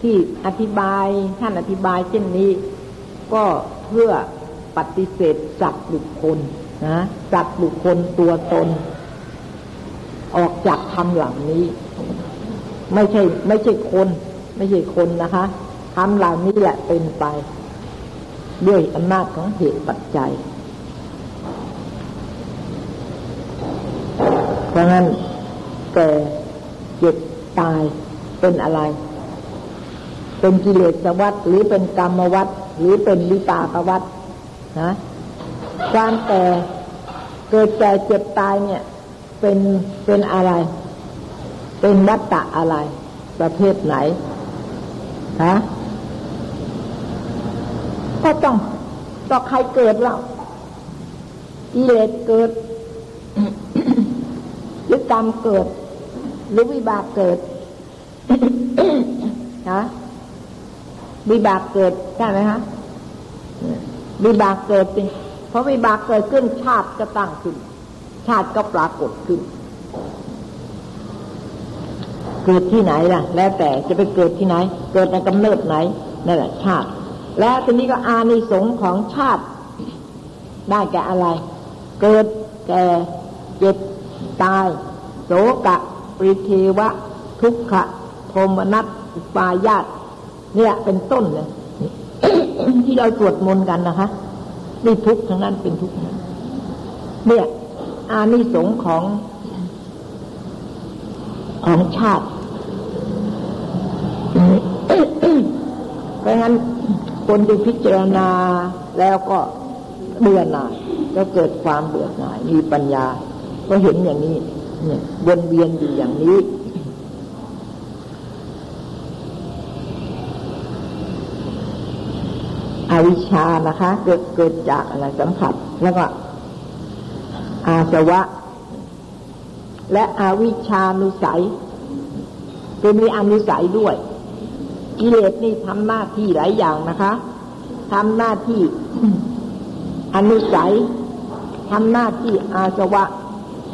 ที่อธิบายท่านอธิบายเช่นนี้ ก็เพื่อปฏิเสธสัตว์บุคคลนะสัตว์บุคคลตัวตน ออกจากคำเหลังนี้ ไม่ใช่ ไม่ใช่คน ไม่ใช่คนนะคะคำเหล่านี้แหละเป็นไป ด้วยอำนาจของเหตุปัจจัย เพราะงั้นแก่เจ็บตายเป็นอะไร เป็นกิเลสวัฏหรือเป็นกรรมวัฏหรือเป็นวิปากวัฏนะความแต่เกิดแก่เจ็บตายเนี่ย เป็นเป็นอะไร เป็นวัตตะอะไร ประเภทไหนฮะก็ต้องต่อใครเกิดแล้วกิเลสเกิด หรือกรรมเกิด หรือวิบากเกิดฮะวิบากเกิดใช่ไหมฮะวิบากเกิดสิเพราะวิบากเกิดขึ้นชาติก็ตั้งขึ้น ชาติก็ปรากฏขึ้น เกิดที่ไหนล่ะ แล้วแต่จะไปเกิดที่ไหน เกิดในกำเนิดไหนนั่นแหละชาติ แล้วทีนี้ก็อานิสงส์ของชาติ ได้แก่อะไร เกิดแก่เจ็บตายโสกะปริเทวะ ทุกขะโทมนัสปายาตเนี่ยเป็นต้นเลยที่เราสวดมนต์กันนะคะนี่ทุกทั้งนั้นเป็นทุกเนี่ย อานิสงส์ของของชาติ เพราะงั้นคนที่พิจารณาแล้วก็เบื่อหน่ายก็เกิดความเบื่อหน่าย มีปัญญา ก็เห็นอย่างนี้ เนี่ยวนเวียนอยู่อย่างนี้ อวิชชานะคะ เกิดเกิดจากอะไรสัมผัสแล้วก็ อาสวะ และอวิชานุสัยคือมีอนุสัยด้วย กิเลสนี่ทำหน้าที่หลายอย่างนะคะทำหน้าที่อนุสัยทำหน้าที่อาสวะ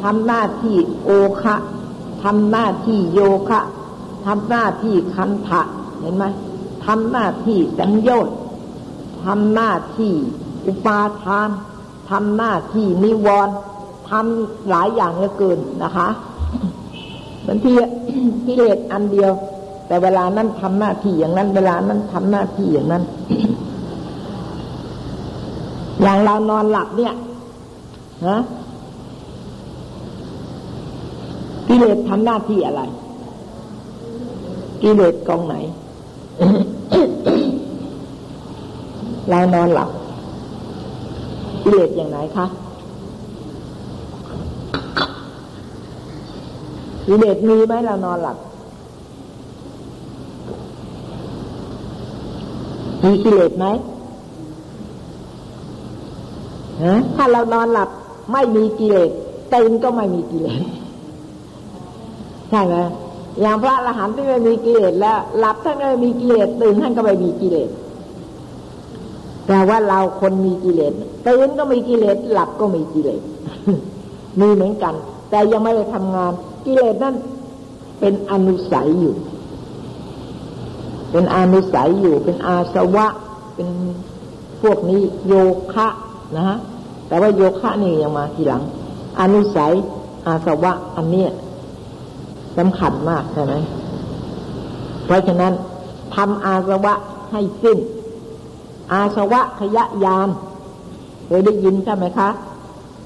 ทำหน้าที่โอคะทำหน้าที่โยคะทำหน้าที่คันทะเห็นไหมทำหน้าที่สัญญาทำหน้าที่อุปาทานทำหน้าที่นิวรณ์ ทำหลายอย่างเหลือเกินนะคะบางทีกิเลสอันเดียว แต่เวลานั้นทำหน้าที่อย่างนั้น เวลานั้นทำหน้าที่อย่างนั้น อย่างเรานอนหลับเนี่ยฮะกิเลสทำหน้าที่อะไร กิเลสกองไหน เรานอนหลับกิเลสอย่างไหนคะ กิเลสมีไหมเรานอนหลับมีกิเลสไหมฮะถ้าเรานอนหลับไม่มีกิเลสตื่นก็ไม่มีกิเลสใช่ไหมอย่างพระอรหันต์ที่ไม่มีกิเลสแล้ว หลับท่านก็ไม่มีกิเลสตื่นท่านก็ไม่มีกิเลสแต่ว่าเราคนมีกิเลสตื่นก็มีกิเลสหลับก็มีกิเลสมีเหมือนกัน แต่ยังไม่ได้ทำงาน กิเลสนั่นเป็นอนุสัยอยู่ เป็นอนุสัยอยู่ เป็นอาสวะ เป็นพวกนี้โยคะนะฮะ แต่ว่าโยคะนี่ยังมาทีหลัง อนุสัย อาสวะ อันเนี้ยสำคัญมากใช่ไหมเพราะฉะนั้นทำอาสวะให้สิ้น อาสวะขยะยานเคยได้ยินใช่ไหมคะ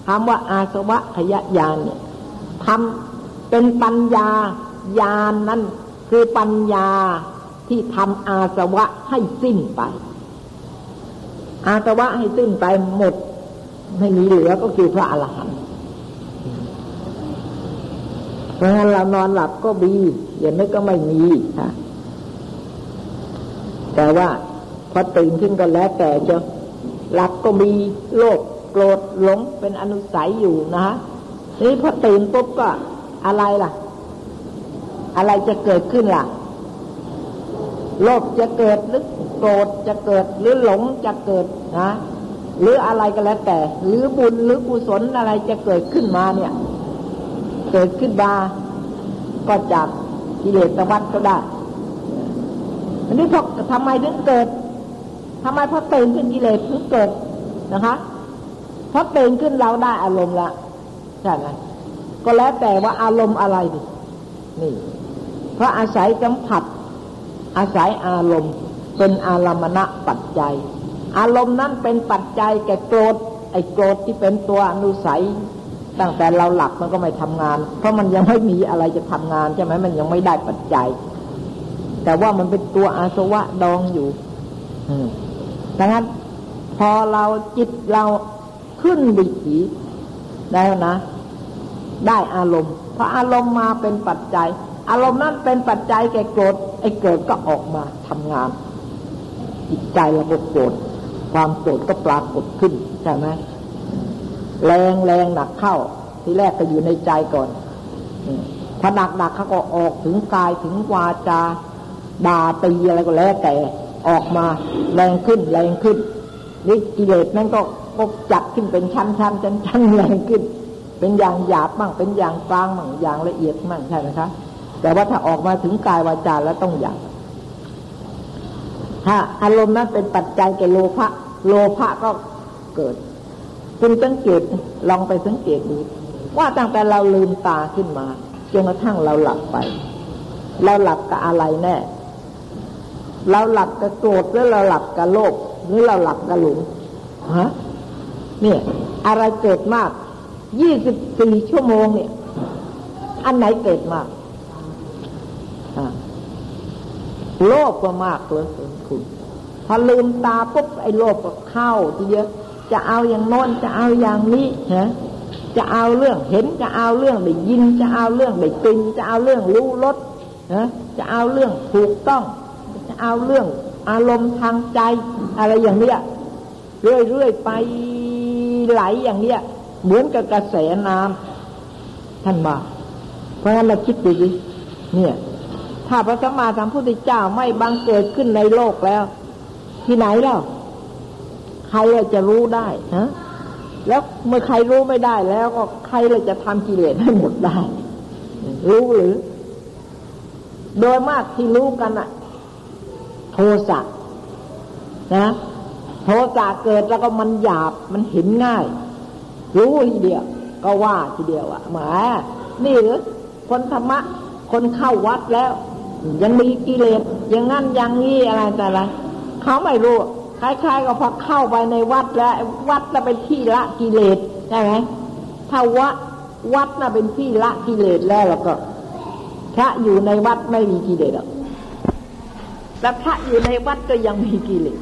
คำว่าอาสวะขยะยานเนี่ยทำ เป็นปัญญายานนั่นคือปัญญาที่ทำอาสวะให้สิ้นไป อาสวะให้สิ้นไปหมด ไม่มีเหลือก็คือพระอรหันต์เพราะงั้นเรานอนหลับก็มีอย่างนี้ก็ไม่มีค่ะแต่ว่าพอตื่นขึ้นก็แล้วแต่จะหลับก็มีโลภโกรธหลงเป็นอนุสัยอยู่นะฮะนี่พอตื่นปุ๊บก็ อะไรล่ะ อะไรจะเกิดขึ้นล่ะ โลภจะเกิดหรือโกรธจะเกิดหรือหลงจะเกิดนะหรืออะไรก็แล้วแต่ หรือบุญหรือกุศลอะไรจะเกิดขึ้นมาเนี่ย เกิดขึ้นมาก็จากกิเลสวัฏก็ได้อันนี้พอทำไมถึงเกิดทำไมพอตื่นขึ้นกิเลสถึงเกิดนะคะพอตื่นขึ้นเราได้อารมณ์ละใช่ไหม ก็แล้วแต่ว่าอารมณ์อะไรดินี่เพราะอาศัยสัมผัส อาศัยอารมณ์ เป็นอารมณะปัจจัย อารมณ์นั้นเป็นปัจจัยแก่โกรธไอ้โกรธที่เป็นตัวอนุสัย ตั้งแต่เราหลับมันก็ไม่ทำงาน เพราะมันยังไม่มีอะไรจะทำงานใช่ไหมมันยังไม่ได้ปัจจัย แต่ว่ามันเป็นตัวอาสวะดองอยู่ อืมดังนั้นพอเราจิตเราขึ้นบิถีแล้วนะ ได้อารมณ์ เพออารมณ์มาเป็นปัจจัย อารมณ์นั้นเป็นปัจจัยแก่โกรธไอ้เกิดก็ออกมาทำงานจิตใจราก็โกรธความโกรธก็ปรากฏขึ้นใช่ไหมแรงแรงหนักเข้า ทีแรกก็อยู่ในใจก่อนพอหนักหนักเขาก็ออกถึงกายถึงวาจาด่าตีอะไรก็แล้วแต่ออกมาแรงขึ้นแรงขึ้นนี่กิเลสนั่นก็ก็จัดขึ้นเป็นชั้นชั้นชั้นชั้นแรงขึ้น เป็นอย่างหยาบบ้างเป็นอย่างกลางบ้างอย่างละเอียดบ้างใช่ไหมคะแต่ว่าถ้าออกมาถึงกายวาจาแล้วต้องอย่างถ้าอารมณ์นั้นเป็นปัจจัยแก่โลภะโลภะก็เกิด คุณสังเกตลองไปสังเกตดูว่าตั้งแต่เราลืมตาขึ้นมาจนกระทั่งเราหลับไป เราหลับกับอะไรแน่ เราหลับกับโกรธหรือเราหลับกับโลภหรือเราหลับกระหลงฮะเนี่ย อะไรเกิดมาก ยี่สิบสี่ชั่วโมงเนี่ย อันไหนเกิดมากโลภก็มากเลยคุณ พอลืมตาปุ๊บไอ้โลภก็เข้าทีเดียวจะเอาอย่างโน้นจะเอาอย่างนี้ฮะจะเอาเรื่องเห็นจะเอาเรื่องได้ยินจะเอาเรื่องได้กลิ่นจะเอาเรื่องรู้รสนะจะเอาเรื่องถูกต้อง จะเอาเรื่องอารมณ์ทางใจ อะไรอย่างเนี้ยเรื่อยๆไปไหลอย่างเนี้ย เหมือนกับกระแสน้ำท่านบอกเพราะฉะนั้นเราคิดดูสิเนี่ย ถ้าพระสัมมาสัมพุทธเจ้าไม่บังเกิดขึ้นในโลกแล้ว ที่ไหนแล้วใครจะรู้ได้ฮะแล้วเมื่อใครรู้ไม่ได้แล้วก็ใครเลยจะทำกิเลสให้หมดได้ รู้หรือ โดยมากที่รู้กันอะโทสะนะโทสะเกิดแล้วก็มันหยาบมันเห็นง่าย รู้ทีเดียว ก็ว่าทีเดียวอะหมานี่หรือคนธรรมะ คนเข้าวัดแล้ว ยังมีกิเลสอย่างงั้นอย่างนี้อะไรแต่ละเขาไม่รู้คล้ายๆกับพอเข้าไปในวัดแล้ว วัดจะเป็นที่ละกิเลสใช่ไหมถ้าวัดวัดน่ะเป็นที่ละกิเลสแล้วแล้วก็ พระอยู่ในวัดไม่มีกิเลสหรอกแต่พระอยู่ในวัดก็ยังมีกิเลส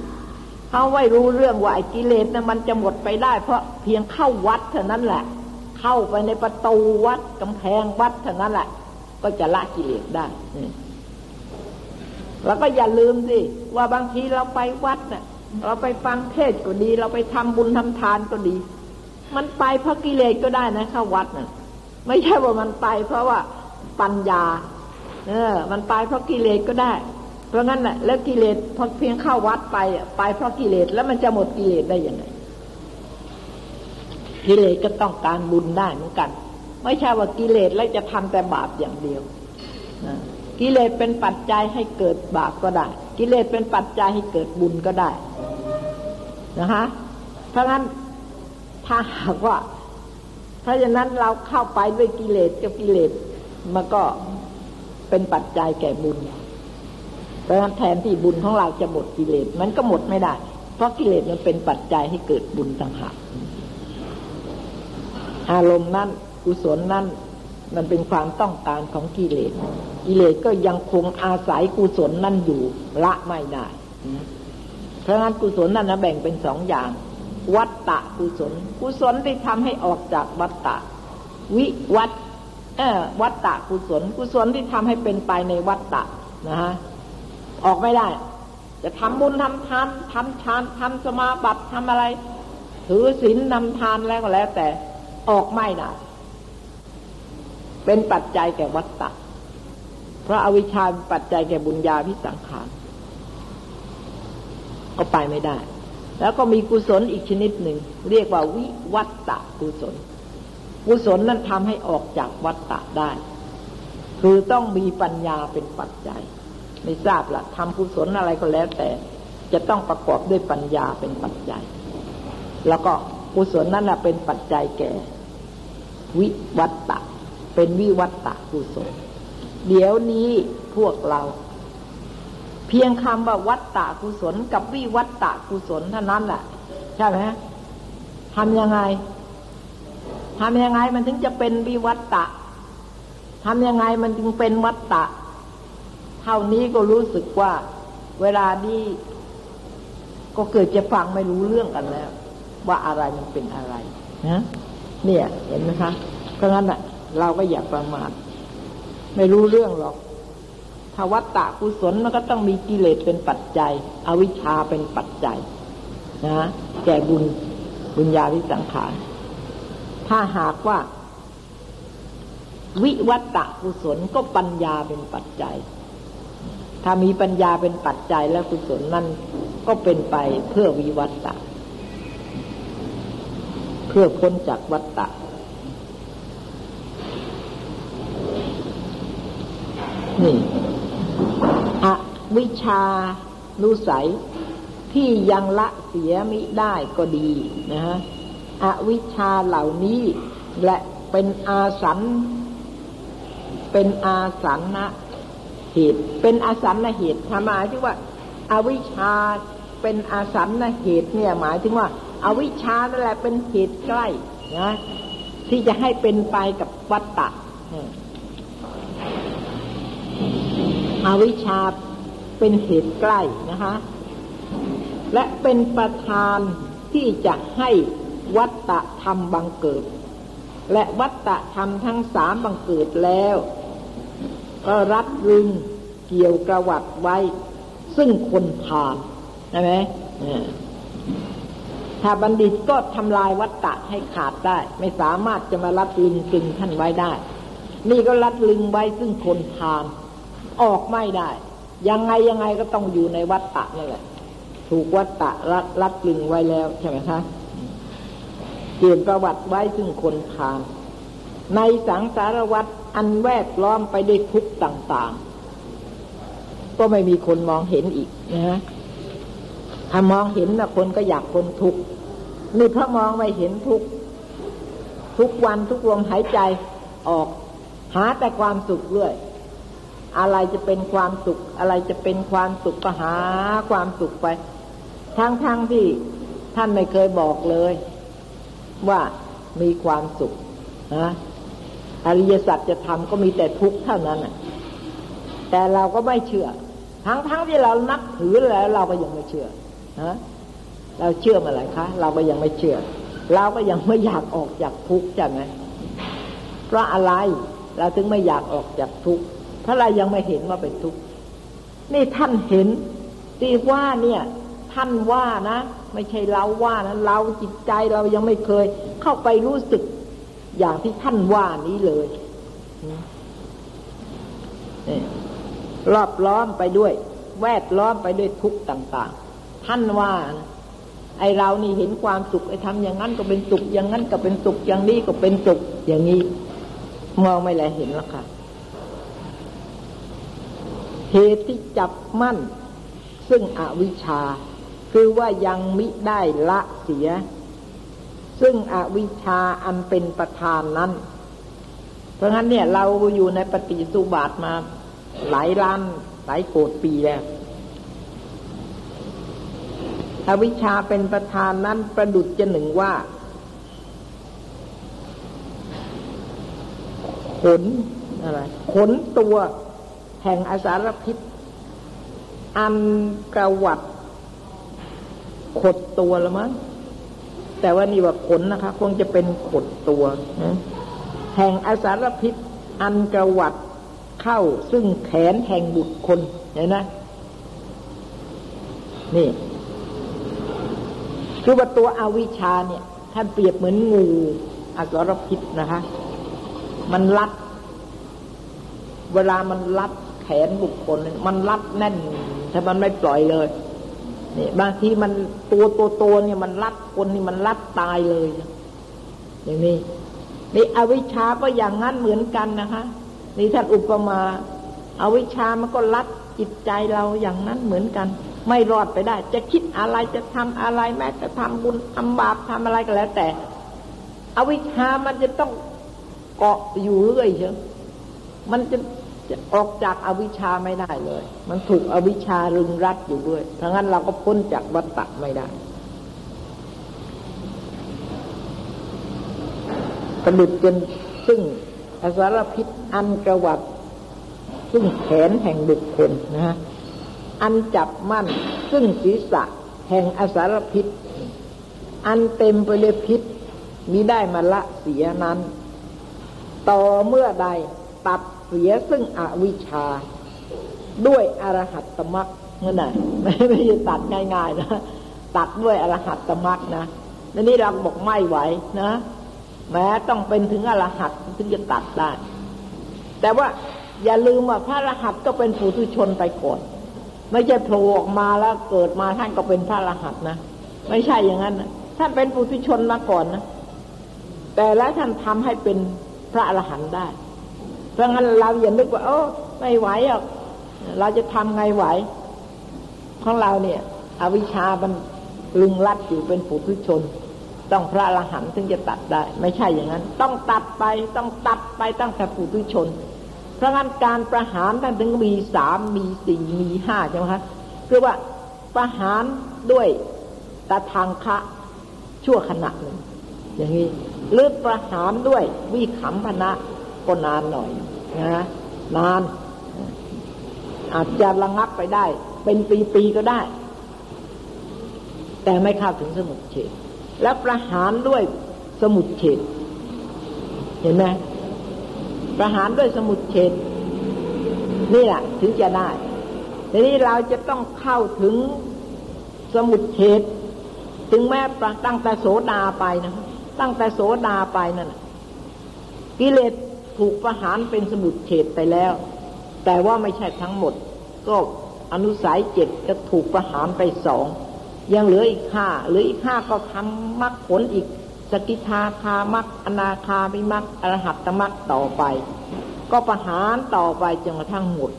เขาไม่รู้เรื่องว่าไอ้กิเลสนะมันจะหมดไปได้ เพราะเพียงเข้าวัดเท่านั้นแหละ เข้าไปในประตูวัดกำแพงวัดเท่านั้นแหละ ก็จะละกิเลสได้แล้วก็อย่าลืมสิว่าบางทีเราไปวัดเนะ่ะ เราไปฟังเทศก็ดี เราไปทำบุญทำทานก็ดี มันไปเพราะกิเลสก็ได้นะเข้าวัดนะ่ะ ไม่ใช่ว่ามันไปเพราะว่าปัญญา เออ มันไปเพราะกิเลสก็ได้ เพราะงั้นแหละแล้วกิเลสพอเพียงเข้าวัดไปไปเพราะกิเลสแล้วมันจะหมดกิเลสได้ยังไงกิเลสก็ต้องการบุญได้เหมือนกัน ไม่ใช่ว่ากิเลสแล้วจะทำแต่บาปอย่างเดียวกิเลสเป็นปัจจัยให้เกิดบาปก็ได้ กิเลสเป็นปัจจัยให้เกิดบุญก็ได้นะคะเพราะงั้นถ้าหากว่า เพราะฉะนั้นเราเข้าไปด้วยกิเลสกับกิเลสมันก็เป็นปัจจัยแก่บุญ เพราะฉะนั้นแทนที่บุญของเราจะหมดกิเลสมันก็หมดไม่ได้ เพราะกิเลสมันเป็นปัจจัยให้เกิดบุญต่างหากอารมณ์นั้นกุศลนั้นมันเป็นความต้องการของกิเลส กิเลสก็ยังคงอาศัยกุศลนั่นอยู่ละไม่ได้เพราะงั้นกุศลนั่นนะแบ่งเป็นสองอย่าง วัตตะกุศล กุศลที่ทำให้ออกจากวัตตะ วิวัตเออวัตตะกุศล กุศลที่ทำให้เป็นไปในวัตตะนะฮะ ออกไม่ได้ จะทำบุญทำทานทำทานทำสมาบัติทำอะไร ถือศีลนำทานแล้วก็แล้ว แต่ออกไม่ได้ เป็นปัจจัยแก่วัตตะเพราะอาวิชชาปัจจัยแก่บุญญาพิสังขารก็ไปไม่ได้ แล้วก็มีกุศลอีกชนิดหนึ่ง เรียกว่าวิวัตตะกุศล กุศลนั้นทำให้ออกจากวัตตะได้ คือต้องมีปัญญาเป็นปัจจัย ไม่ทราบละทำกุศลอะไรก็แล้วแต่ จะต้องประกอบด้วยปัญญาเป็นปัจจัย แล้วก็กุศลนั้นแหละเป็นปัจจัยแก่ วิวัตตะ เป็นวิวัตตะกุศล เดี๋ยวนี้พวกเรา เพียงคำว่าวัตตะกุศลกับวิวัตตะกุศลเท่านั้นแหละใช่ไหมทำยังไงทำยังไงมันถึงจะเป็นวิวัตตะทำยังไงมันจึงเป็นวัตตะ เท่านี้ก็รู้สึกว่าเวลานี้ก็เกิดจะฟังไม่รู้เรื่องกันแล้ว ว่าอะไรมันเป็นอะไรนะเนี่ยเห็นไหมคะเพราะงั้นอะ เราก็อย่าประมาทไม่รู้เรื่องหรอกถ้าวัตตะกุศลมันก็ต้องมีกิเลสเป็นปัจจัย อวิชชาเป็นปัจจัยนะแก่บุญบุญญาวิสังขาร ถ้าหากว่า วิวัตตะกุศลก็ปัญญาเป็นปัจจัย ถ้ามีปัญญาเป็นปัจจัยแล้วกุศลนั่นก็เป็นไปเพื่อวิวัตตะ เพื่อพ้นจากวัตตะ นี่อวิชานุสัยที่ยังละเสียมิได้ก็ดีนะฮะอวิชาเหล่านี้และเป็นอาสัน เป็นอาสันนะ หตุเป็นอาสันนะเหตุทำมาที่ว่าอาวิชชาเป็นอาสันนะเหตุเนี่ยหมายถึงว่าอาวิชานั่นแหละเป็นเหตุใกล้นะที่จะให้เป็นไปกับวัตตะอวิชชาเป็นเหตุใกล้นะคะ และเป็นประธานที่จะให้วัตตะธรรมบังเกิด และวัตตะธรรมทั้งสามบังเกิดแล้ว ก็รัดรึงเกี่ยวกระวัดไว้ ซึ่งคนทานใช่ไหมถ้าบัณฑิตก็ทำลายวัตตะให้ขาดได้ ไม่สามารถจะมารัดลึงตึงท่านไว้ได้ นี่ก็รัดลึงไว้ซึ่งคนทานออกไม่ได้ ยังไงยังไงก็ต้องอยู่ในวัตตะนั่นแหละ ถูกวัตตะรัดรัดลึงไว้แล้วใช่ไหมคะเกี่ยวประวัติไว้ซึ่งคนทาน ในสังสารวัตรอันแวดล้อมไปด้วยทุกต่าง ๆ ก็ไม่มีคนมองเห็นอีกนะฮะถ้ามองเห็นนะคนก็อยากคนทุกข์นี่พระมองไม่เห็นทุกทุกวันทุกลมหายใจออก หาแต่ความสุขเรื่อย อะไรจะเป็นความสุข อะไรจะเป็นความสุขก็หาความสุขไป ทั้งๆทที่ท่านไม่เคยบอกเลย ว่ามีความสุขนะ อริยสัจจะทำก็มีแต่ทุกข์เท่านั้นแต่เราก็ไม่เชื่อ ทั้งๆทที่เรานับถือแล้ว เราก็ยังไม่เชื่อนะเราเชื่อมาหลายครั้งเราก็ยังไม่เชื่อ เราก็ยังไม่อยากออกจากทุกข์ใช่ไหมเพราะอะไรเราถึงไม่อยากออกจากทุกข์เพราะเรายังไม่เห็นว่าเป็นทุกข์นี่ท่านเห็นที่ว่าเนี่ย ท่านว่านะ ไม่ใช่เราว่านะเราจิตใจเรายังไม่เคย เข้าไปรู้สึก อย่างที่ท่านว่านี้เลยรอบล้อมไปด้วย แวดล้อมไปด้วยทุกข์ต่าง ๆ ท่านว่านะไอเรานี่เห็นความสุขไอทำอย่างนั้นก็เป็นสุข อย่างนั้นก็เป็นสุขอย่างนี้ก็เป็นสุขอย่างนี้ มองไม่แลเห็นแล้วค่ะเหตุที่จับมั่น ซึ่งอวิชชา คือว่ายังมิได้ละเสีย ซึ่งอวิชชาอันเป็นประธานนั้น เพราะงั้นเนี่ยเราอยู่ในปฏิสุบาทมาหลายล้านหลายโกดปีแล้ว อวิชชาเป็นประธานนั้นประดุจจะหนึ่งว่า ขนอะไรขนตัวแห่งอสารพิษ อันกระวัดขดตัวละมั้ง แต่ว่านี่ว่าขนนะคะ คงจะเป็นขดตัวแห่งอสารพิษอันกระวัดเข้าซึ่งแขนแห่งบุตรคนเห็นไหมนี่ คือว่าตัวอวิชาเนี่ยท่านเปรียบเหมือนงูอสารพิษนะคะ มันรัด เวลามันรัดแขนบุคคล มันรัดแน่น ถ้ามันไม่ปล่อยเลย นี่บางทีมันตัวตัวตัวเนี่ยมันรัดคนนี่มันรัดตายเลย อย่างนี้นี่อวิชชาก็อย่างนั้นเหมือนกันนะคะนี่ท่านอุปมาอาวิชามันก็รัดจิตใจเราอย่างนั้นเหมือนกัน ไม่รอดไปได้ จะคิดอะไรจะทำอะไรแม้จะทำบุญทำบาปทำอะไรก็แล้ว แต่ อวิชามันจะต้องเกาะอยู่เรื่อยเชียวมันจะ ออกจากอาวิชชาไม่ได้เลย มันถูกอวิชชารึงรัดอยู่ด้วยทั้งนั้นเราก็พ้นจากวัฏฏะไม่ได้ประดุจจนซึ่งอสารพิษอันกระวัดซึ่งแขนแห่งบุคคลนะฮะอันจับมั่นซึ่งศีรษะแห่งอสารพิษ อันเต็มไปด้วยพิษมิได้มาละเสียนั้น ต่อเมื่อใดตัด สียซึ่งอวิชชา ด้วยอรหัตตมรักนั่นแหละไม่ไม่ใช่ตัดง่าย ๆ นะตัดด้วยอรหัตตมรักนะแลนี่เราบอกไม่ไหวนะแม้ต้องเป็นถึงอรหัตถึงจะตัดได้ แต่ว่าอย่าลืมว่าพระอรหัตก็เป็นผู้ทุชนไปก่อน ไม่ใช่โผล่ออกมาแล้วเกิดมาท่านก็เป็นพระอรหัตนะไม่ใช่อย่างนั้นนะท่านเป็นผู้ทุชนมาก่อนนะแต่แล้วท่านทำให้เป็นพระอรหันต์ได้ เพราะงั้นเราอย่านึกว่าโอ้ไม่ไหวอะเราจะทำไงไหว ของเราเนี่ย อวิชามันลึงลัดอยู่เป็นผู้ทุชน ต้องพระอรหันต์ถึงจะตัดได้ ไม่ใช่อย่างนั้น ต้องตัดไปต้องตัดไปตั้งแต่ผู้ทุชน เพราะงั้นการประหารท่านถึงมีสามมีสี่มีห้าใช่ไหมคะคือว่าประหารด้วยตะทางคะชั่วขณะหนึ่งอย่างนี้หรือประหารด้วยวิขำพนะ ก็นานหน่อยนะนาน อาจจะระงับไปได้ เป็นปีๆก็ได้ แต่ไม่เข้าถึงสมุดเฉดแล้วประหารด้วยสมุดเฉดเห็นไหมประหารด้วยสมุดเฉดนี่แหละถึงจะได้ทีนี้เราจะต้องเข้าถึงสมุดเฉดถึงแม้ตั้งแต่โสดาไปนะตั้งแต่โสดาไปนั่นกิเลส ถูกประหารเป็นสมุดเฉดไปแล้ว แต่ว่าไม่ใช่ทั้งหมด ก็อนุสัยเจ็ดจะถูกประหารไปสองยังเหลืออีกห้าหรืออีกห้าก็ทำมรรคผลอีกสกิทาคามรรคอนาคามิมรรคอรหัตตมรรคต่อไป ก็ประหารต่อไปจนกระทั่งหมด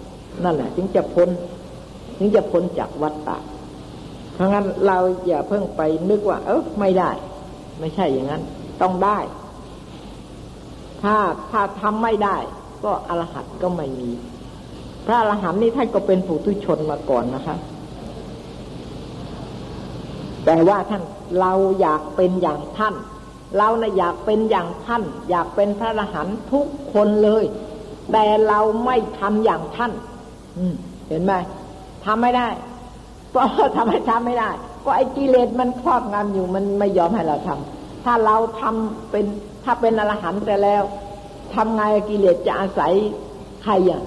นั่นแหละถึงจะพ้นถึงจะพ้นจากวัฏฏะเพราะงั้นเราอย่าเพิ่งไปนึกว่า เออไม่ได้ ไม่ใช่อย่างนั้น ต้องได้ ถ้าถ้าทำไม่ได้ ก็อรหัตก็ไม่มี พระอรหันต์นี่ท่านก็เป็นผู้ทุชนมาก่อนนะคะ แต่ว่าท่านเราอยากเป็นอย่างท่าน เรานะอยากเป็นอย่างท่าน อยากเป็นพระอรหันต์ทุกคนเลย แต่เราไม่ทำอย่างท่าน อืเห็นไหมทำไม่ได้เพราะทำให้ทำไม่ได้ ก็ไอ้กิเลสมันครอบงำอยู่มันไม่ยอมให้เราทำถ้าเราทำเป็น ถ้าเป็นอรหันต์ไปแล้วทำไงกิเลสจะอาศัยใครอะ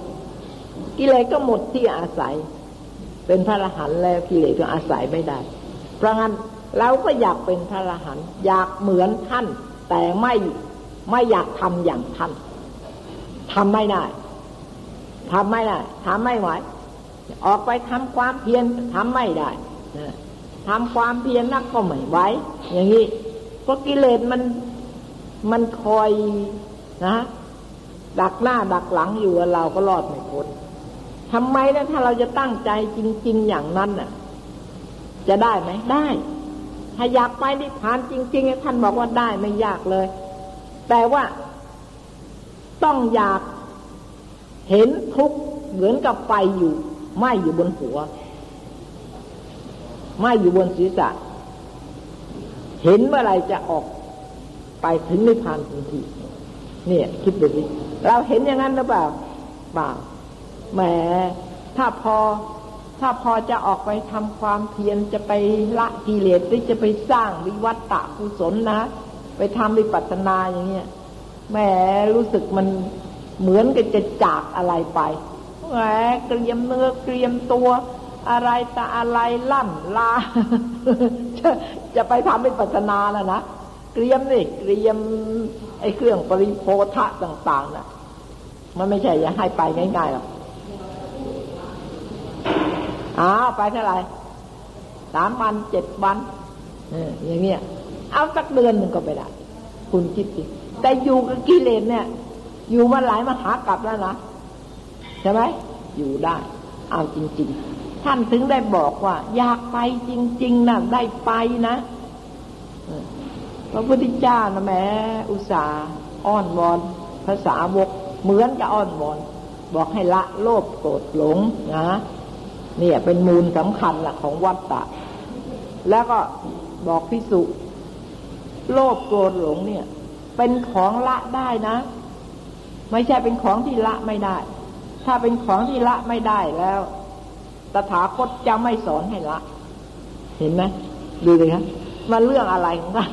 กิเลสก็หมดที่อาศัย เป็นพระอรหันต์แล้วกิเลสก็อาศัยไม่ได้ เพราะงั้นเราก็อยากเป็นพระอรหันต์อยากเหมือนท่าน แต่ไม่ไม่อยากทำอย่างท่านทำไม่ได้ทำไม่ได้ทำไม่ไหว ออกไปทำความเพียรทำไม่ได้ทำความเพียรนักก็ไม่ไหวอย่างนี้เพราะกิเลสมัน มันคอยนะ ดักหน้าดักหลังอยู่เราก็รอดไม่พ้นทำไมนะถ้าเราจะตั้งใจจริง ๆ อย่างนั้นน่ะ จะได้ไหมได้ ถ้าอยากไปนิพพานจริงๆท่านบอกว่าได้ไม่ยากเลย แต่ว่าต้องอยากเห็นทุกข์เหมือนกับไฟอยู่ไหมอยู่บนหัวไหมอยู่บนศีรษะ เห็นเมื่อไรจะออก ไปถึงนิพพานทันทีเนี่ย คิดดูสิเราเห็นอย่างนั้นหรือเปล่าเปล่าแหมถ้าพอ ถ้าพอจะออกไปทำความเพียรจะไปละกิเลสหรือจะไปสร้างวิวัตตะกุศลนะ ไปทำวิปัสสนาอย่างเงี้ยแหมรู้สึกมันเหมือนกับจะจากอะไรไปแหมเกรียมเนื้อเกรียมตัวอะไรตาอะไรล่ำลาจะจะไปทำวิปัสสนาแล้วนะ เกรียมนี่เกรียม ไอ้เครื่องปริโพธะต่าง ๆนะมันไม่ใช่จะให้ไปง่ายๆหรอกอ้าวไปเท่าไหร่สามวันเจ็ดวันอย่างเงี้ยเอาสักเดือนหนึ่งก็ไปได้ คุณคิดสิแต่อยู่กับกิเลสเนี่ย อยู่มาหลายมหากรัปแล้วนะใช่ไหมอยู่ได้ เอาจริง ๆ ท่านถึงได้บอกว่า อยากไปจริง ๆนะได้ไปนะ พระพุทธเจ้านะแม่อุตสาอ้อนวอนภาษาวกเหมือนกับอ้อนวอน บอกให้ละโลภโกรธหลงนะเนี่ยเป็นมูลสำคัญละของวัฏฏะแล้วก็บอกพิสุโลภโกรธหลงเนี่ย เป็นของละได้นะ ไม่ใช่เป็นของที่ละไม่ได้ ถ้าเป็นของที่ละไม่ได้แล้วตถาคตจะไม่สอนให้ละ เห็นไหมดูเลยครับมันเรื่องอะไรของกัน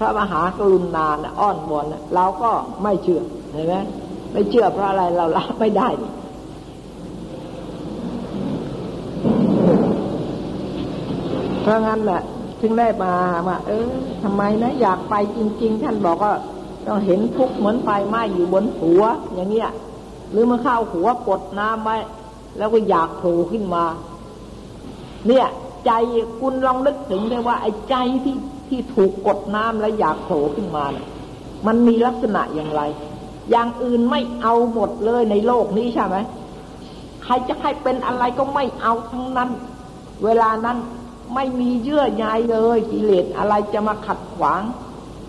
พระมหากรุณาอ้อนวอนเราก็ไม่เชื่อเห็นไหมไม่เชื่อเพราะอะไรเราละไม่ได้เพราะงั้นแหละถึงได้มาว่าเออทำไมนะอยากไปจริง ๆ ท่านบอกว่าต้องเห็นทุกเหมือนไฟไหม้อยู่บนหัว อย่างเงี้ย หรือมาเข้าหัวกดน้ำไว้ แล้วก็อยากโผล่ขึ้นมา เนี่ย ใจคุณลองนึกถึงเลยว่าไอ้ใจที่ ที่ถูกกดน้ำแล้วอยากโผล่ขึ้นมานะมันมีลักษณะอย่างไร อย่างอื่นไม่เอาหมดเลยในโลกนี้ใช่ไหมใครจะให้เป็นอะไรก็ไม่เอาทั้งนั้น เวลานั้นไม่มีเยื่อใยเลยกิเลสอะไรจะมาขัดขวาง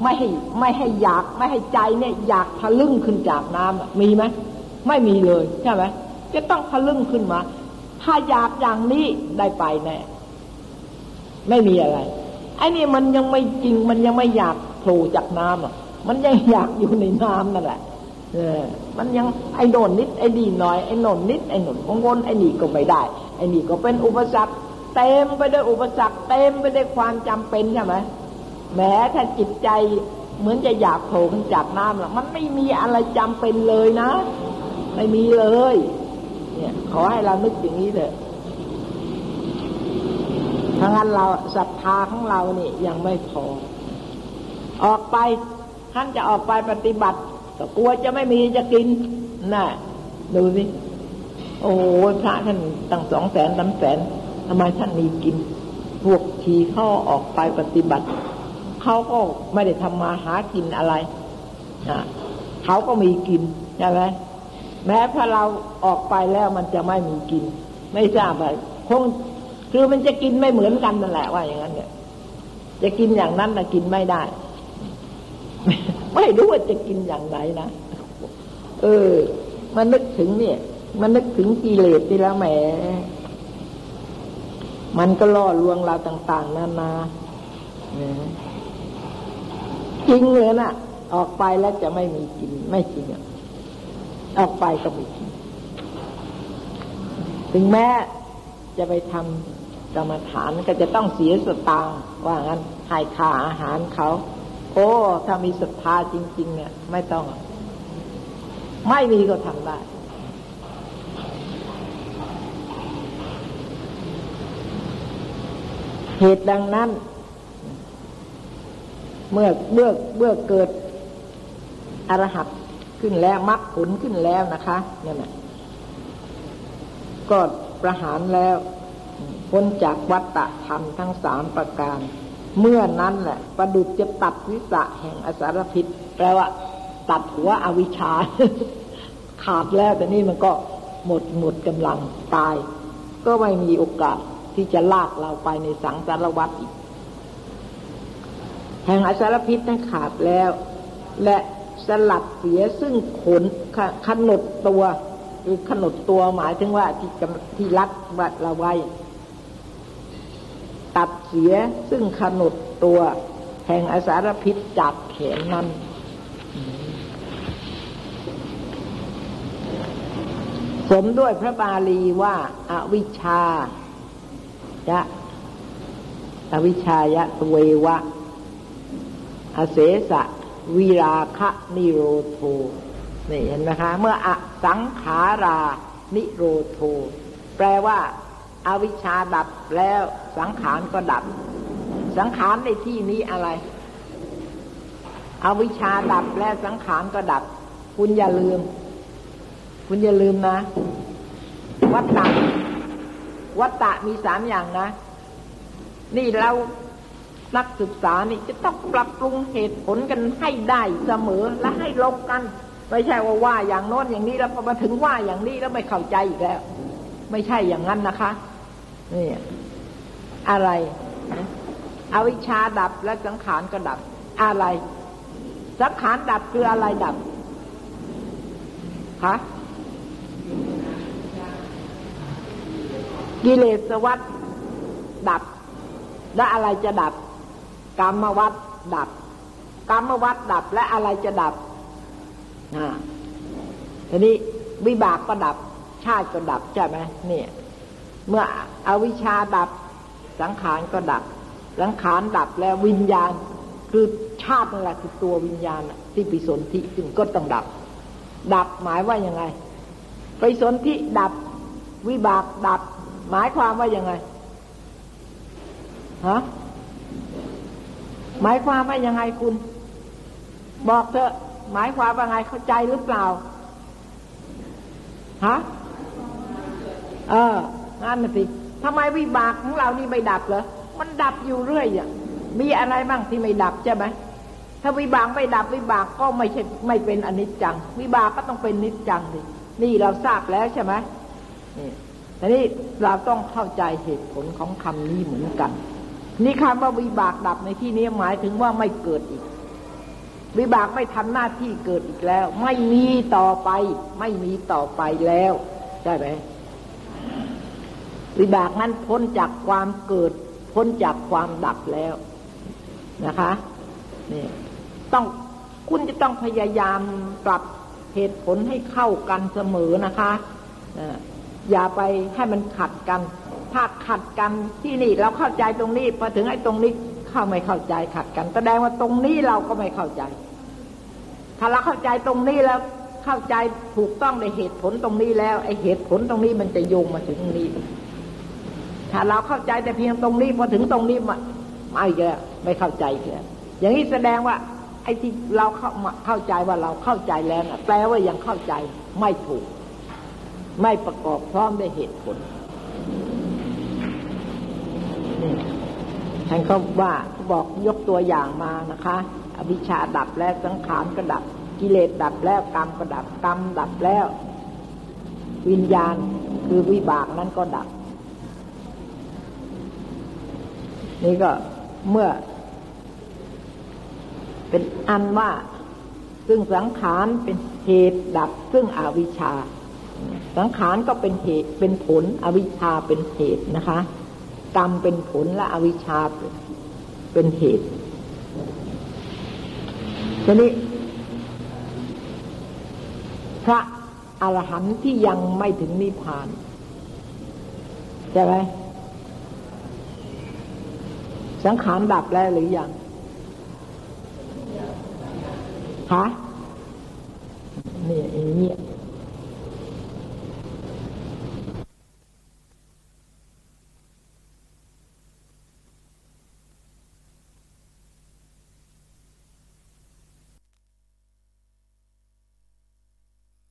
ไม่ให้ไม่ให้อยากไม่ให้ใจเนี่ยอยากทะลึ่งขึ้นจากน้ำมีไหมไม่มีเลยใช่ไหมจะต้องทะลึ่งขึ้นมา ถ้าอยากอย่างนี้ได้ไปแน่ไม่มีอะไร ไอ้นี่มันยังไม่จริงมันยังไม่อยากโผล่จากน้ำอะ มันยังอยากอยู่ในน้ำนั่นแหละเออ มันยังไอ้โนนนิดไอ้ดีหน่อยไอ้โนนนิดไอ้หนุนของวนไอ้นี่ก็ไม่ได้ ไอ้นี่ก็เป็นอุปสรรคเต็มไปด้วยอุปสรรคเต็มไปด้วยความจำเป็นใช่ไหมแม้ถ้าจิตใจเหมือนจะอยากโผล่ขึ้นจากน้ำล่ะมันไม่มีอะไรจำเป็นเลยนะ ไม่มีเลย เนี่ย ขอให้เรานึกอย่างนี้เถอะ ถ้างั้นเราศรัทธาของเรานี่ยังไม่พอ ออกไปท่านจะออกไปปฏิบัติก็กลัวจะไม่มีจะกินน่ะดูสิโอ้พระท่านตั้งสองแสนสามแสนทำไมท่านมีกิน พวกทีเข้าออกไปปฏิบัติ เขาก็ไม่ได้ทำมาหากินอะไรนะเขาก็มีกินใช่ไหมแม้ถ้าเราออกไปแล้วมันจะไม่มีกิน ไม่ทราบอะไรคง คือมันจะกินไม่เหมือนกันนั่นแหละว่าอย่างนั้นเนี่ยจะกินอย่างนั้นแต่กินไม่ได้ ไม่รู้ว่าจะกินอย่างไรนะเออ มันนึกถึงเนี่ย มันนึกถึงกิเลสที่แล้วแหมมันก็ล่อลวงเราต่าง ๆนานาจริงเลยนะออกไปแล้วจะไม่มีกิน ไม่จริงอะออกไปก็ไม่กิน ถึงแม้จะไปทำ กรรมฐานก็จะต้องเสียสตางค์ว่างั้นให้ค่าอาหารเขาโอ้ถ้ามีศรัทธาจริง ๆ เนี่ย ไม่ต้อง ไม่มีก็ทำได้ เหตุดังนั้น เมื่อเมื่อเมื่อเกิดอรหัตขึ้นแล้วมรรคผลขึ้นแล้วนะคะ เนั่นะก็ประหารแล้ว พ้นจากวัตตะธรรมทั้งสามประการ เมื่อนั้นแหละประดุจจะตัดวิสะแห่งอสารพิษแปลว่า ตัดหัวอวิชชา ขาดแล้วแต่นี่มันก็หมดหมดกำลังตาย ก็ไม่มีโอกาสที่จะลากเราไปในสังสารวัฏอีก แห่งอสารพิษนั้นขาดแล้ว และสลัดเสียซึ่งขนขนดตัวคือขนดตัวหมายถึงว่าที่ที่รัดวัดเราไว้ ตัดเสียซึ่งขนดตัว แห่งอสารพิษจากแขนนั้นสมด้วยพระบาลีว่าอาวิชชายะอวิชายะเววะ อเสสะวิราคะนิโรโทนี่เห็นไหมคะ เมื่ออสังขารานิโรโท แปลว่า อาวิชชาดับแล้วสังขารก็ดับ สังขารในที่นี้อะไรอวิชชาดับแล้วสังขารก็ดับ คุณอย่าลืม คุณอย่าลืมนะ วัตตะวัตตะมีสามอย่างนะ นี่เรานักศึกษานี่จะต้องปรับปรุงเหตุผลกันให้ได้เสมอและให้ลงกัน ไม่ใช่ว่าว่าอย่างโน้นอย่างนี้แล้วพอมาถึงว่าอย่างนี้แล้วไม่เข้าใจอีกแล้ว ไม่ใช่อย่างนั้นนะคะ นี่อะไรอวิชาดับและสังขารก็ดับ อะไร สังขารดับคืออะไรดับคะกิเลสวัฏดับ และอะไรจะดับ กรรมวัฏดับ กรรมวัฏดับและอะไรจะดับอ่าทีนี้วิบากก็ดับ ชาติก็ดับใช่ไหมเนี่ย เมื่ออวิชชาดับสังขารก็ดับ สังขารดับแล้ววิญญาณ คือชาตินั่นแหละคือตัววิญญาณที่ปิสนธิจึงก็ต้องดับ ดับหมายว่ายังไงไปสนธิดับ วิบากดับ หมายความว่ายังไงฮะหมายความว่ายังไงคุณ บอกเถอะหมายความว่าไงเข้าใจหรือเปล่าฮะเออ นั่นน่ะสิทำไมวิบากของเรานี่ไม่ดับเหรอมันดับอยู่เรื่อยอะมีอะไรบ้างที่ไม่ดับใช่ไหมถ้าวิบากไม่ดับวิบากก็ไม่ใช่ไม่เป็นอนิจจัง วิบากก็ต้องเป็นนิจจังดินี่เราทราบแล้วใช่ไหมนี่แต่นี่เราต้องเข้าใจเหตุผลของคำนี้เหมือนกัน นี่คำว่าวิบากดับในที่นี้หมายถึงว่าไม่เกิดอีก วิบากไม่ทำหน้าที่เกิดอีกแล้ว ไม่มีต่อไป ไม่มีต่อไปแล้วใช่ไหม วิบากนั้นพ้นจากความเกิด พ้นจากความดับแล้วนะคะนี่ต้องคุณจะต้องพยายามปรับเหตุผลให้เข้ากันเสมอนะคะอย่าไปให้มันขัดกัน ถ้าขัดกันที่นี่เราเข้าใจตรงนี้พอถึงไอ้ตรงนี้เข้าไม่เข้าใจขัดกัน แสดงว่าตรงนี้เราก็ไม่เข้าใจ ถ้าเราเข้าใจตรงนี้แล้วเข้าใจถูกต้องในเหตุผลตรงนี้แล้วไอ้เหตุผลตรงนี้มันจะโยงมาถึงตรงนี้ ถ้าเราเข้าใจแต่เพียงตรงนี้พอถึงตรงนี้มาไม่เยอะไม่เข้าใจเยอะอย่างนี้แสดงว่า ไอ้ที่เราเข้าเข้าใจว่าเราเข้าใจแล้วนะแปลว่ายังเข้าใจไม่ถูก ไม่ประกอบพร้อมด้วยเหตุผลท่านเขาว่าบอกยกตัวอย่างมานะคะ อวิชชาดับแล้วสังขารก็ดับ กิเลสดับแล้วกรรมก็ดับกรรมดับแล้ว วิญญาณคือวิบากนั้นก็ดับ นี่ก็เมื่อ เป็นอันว่า ซึ่งสังขารเป็นเหตุดับซึ่งอวิชชา สังขารก็เป็นเหตุเป็นผล อวิชชาเป็นเหตุนะคะกรรมเป็นผลและอวิชชาเป็นเหตุทีนี้พระอรหันต์ที่ยังไม่ถึงนิพพานใช่ไหม สังขารดับแล้วหรือยังฮะเนี่ยเงี้ย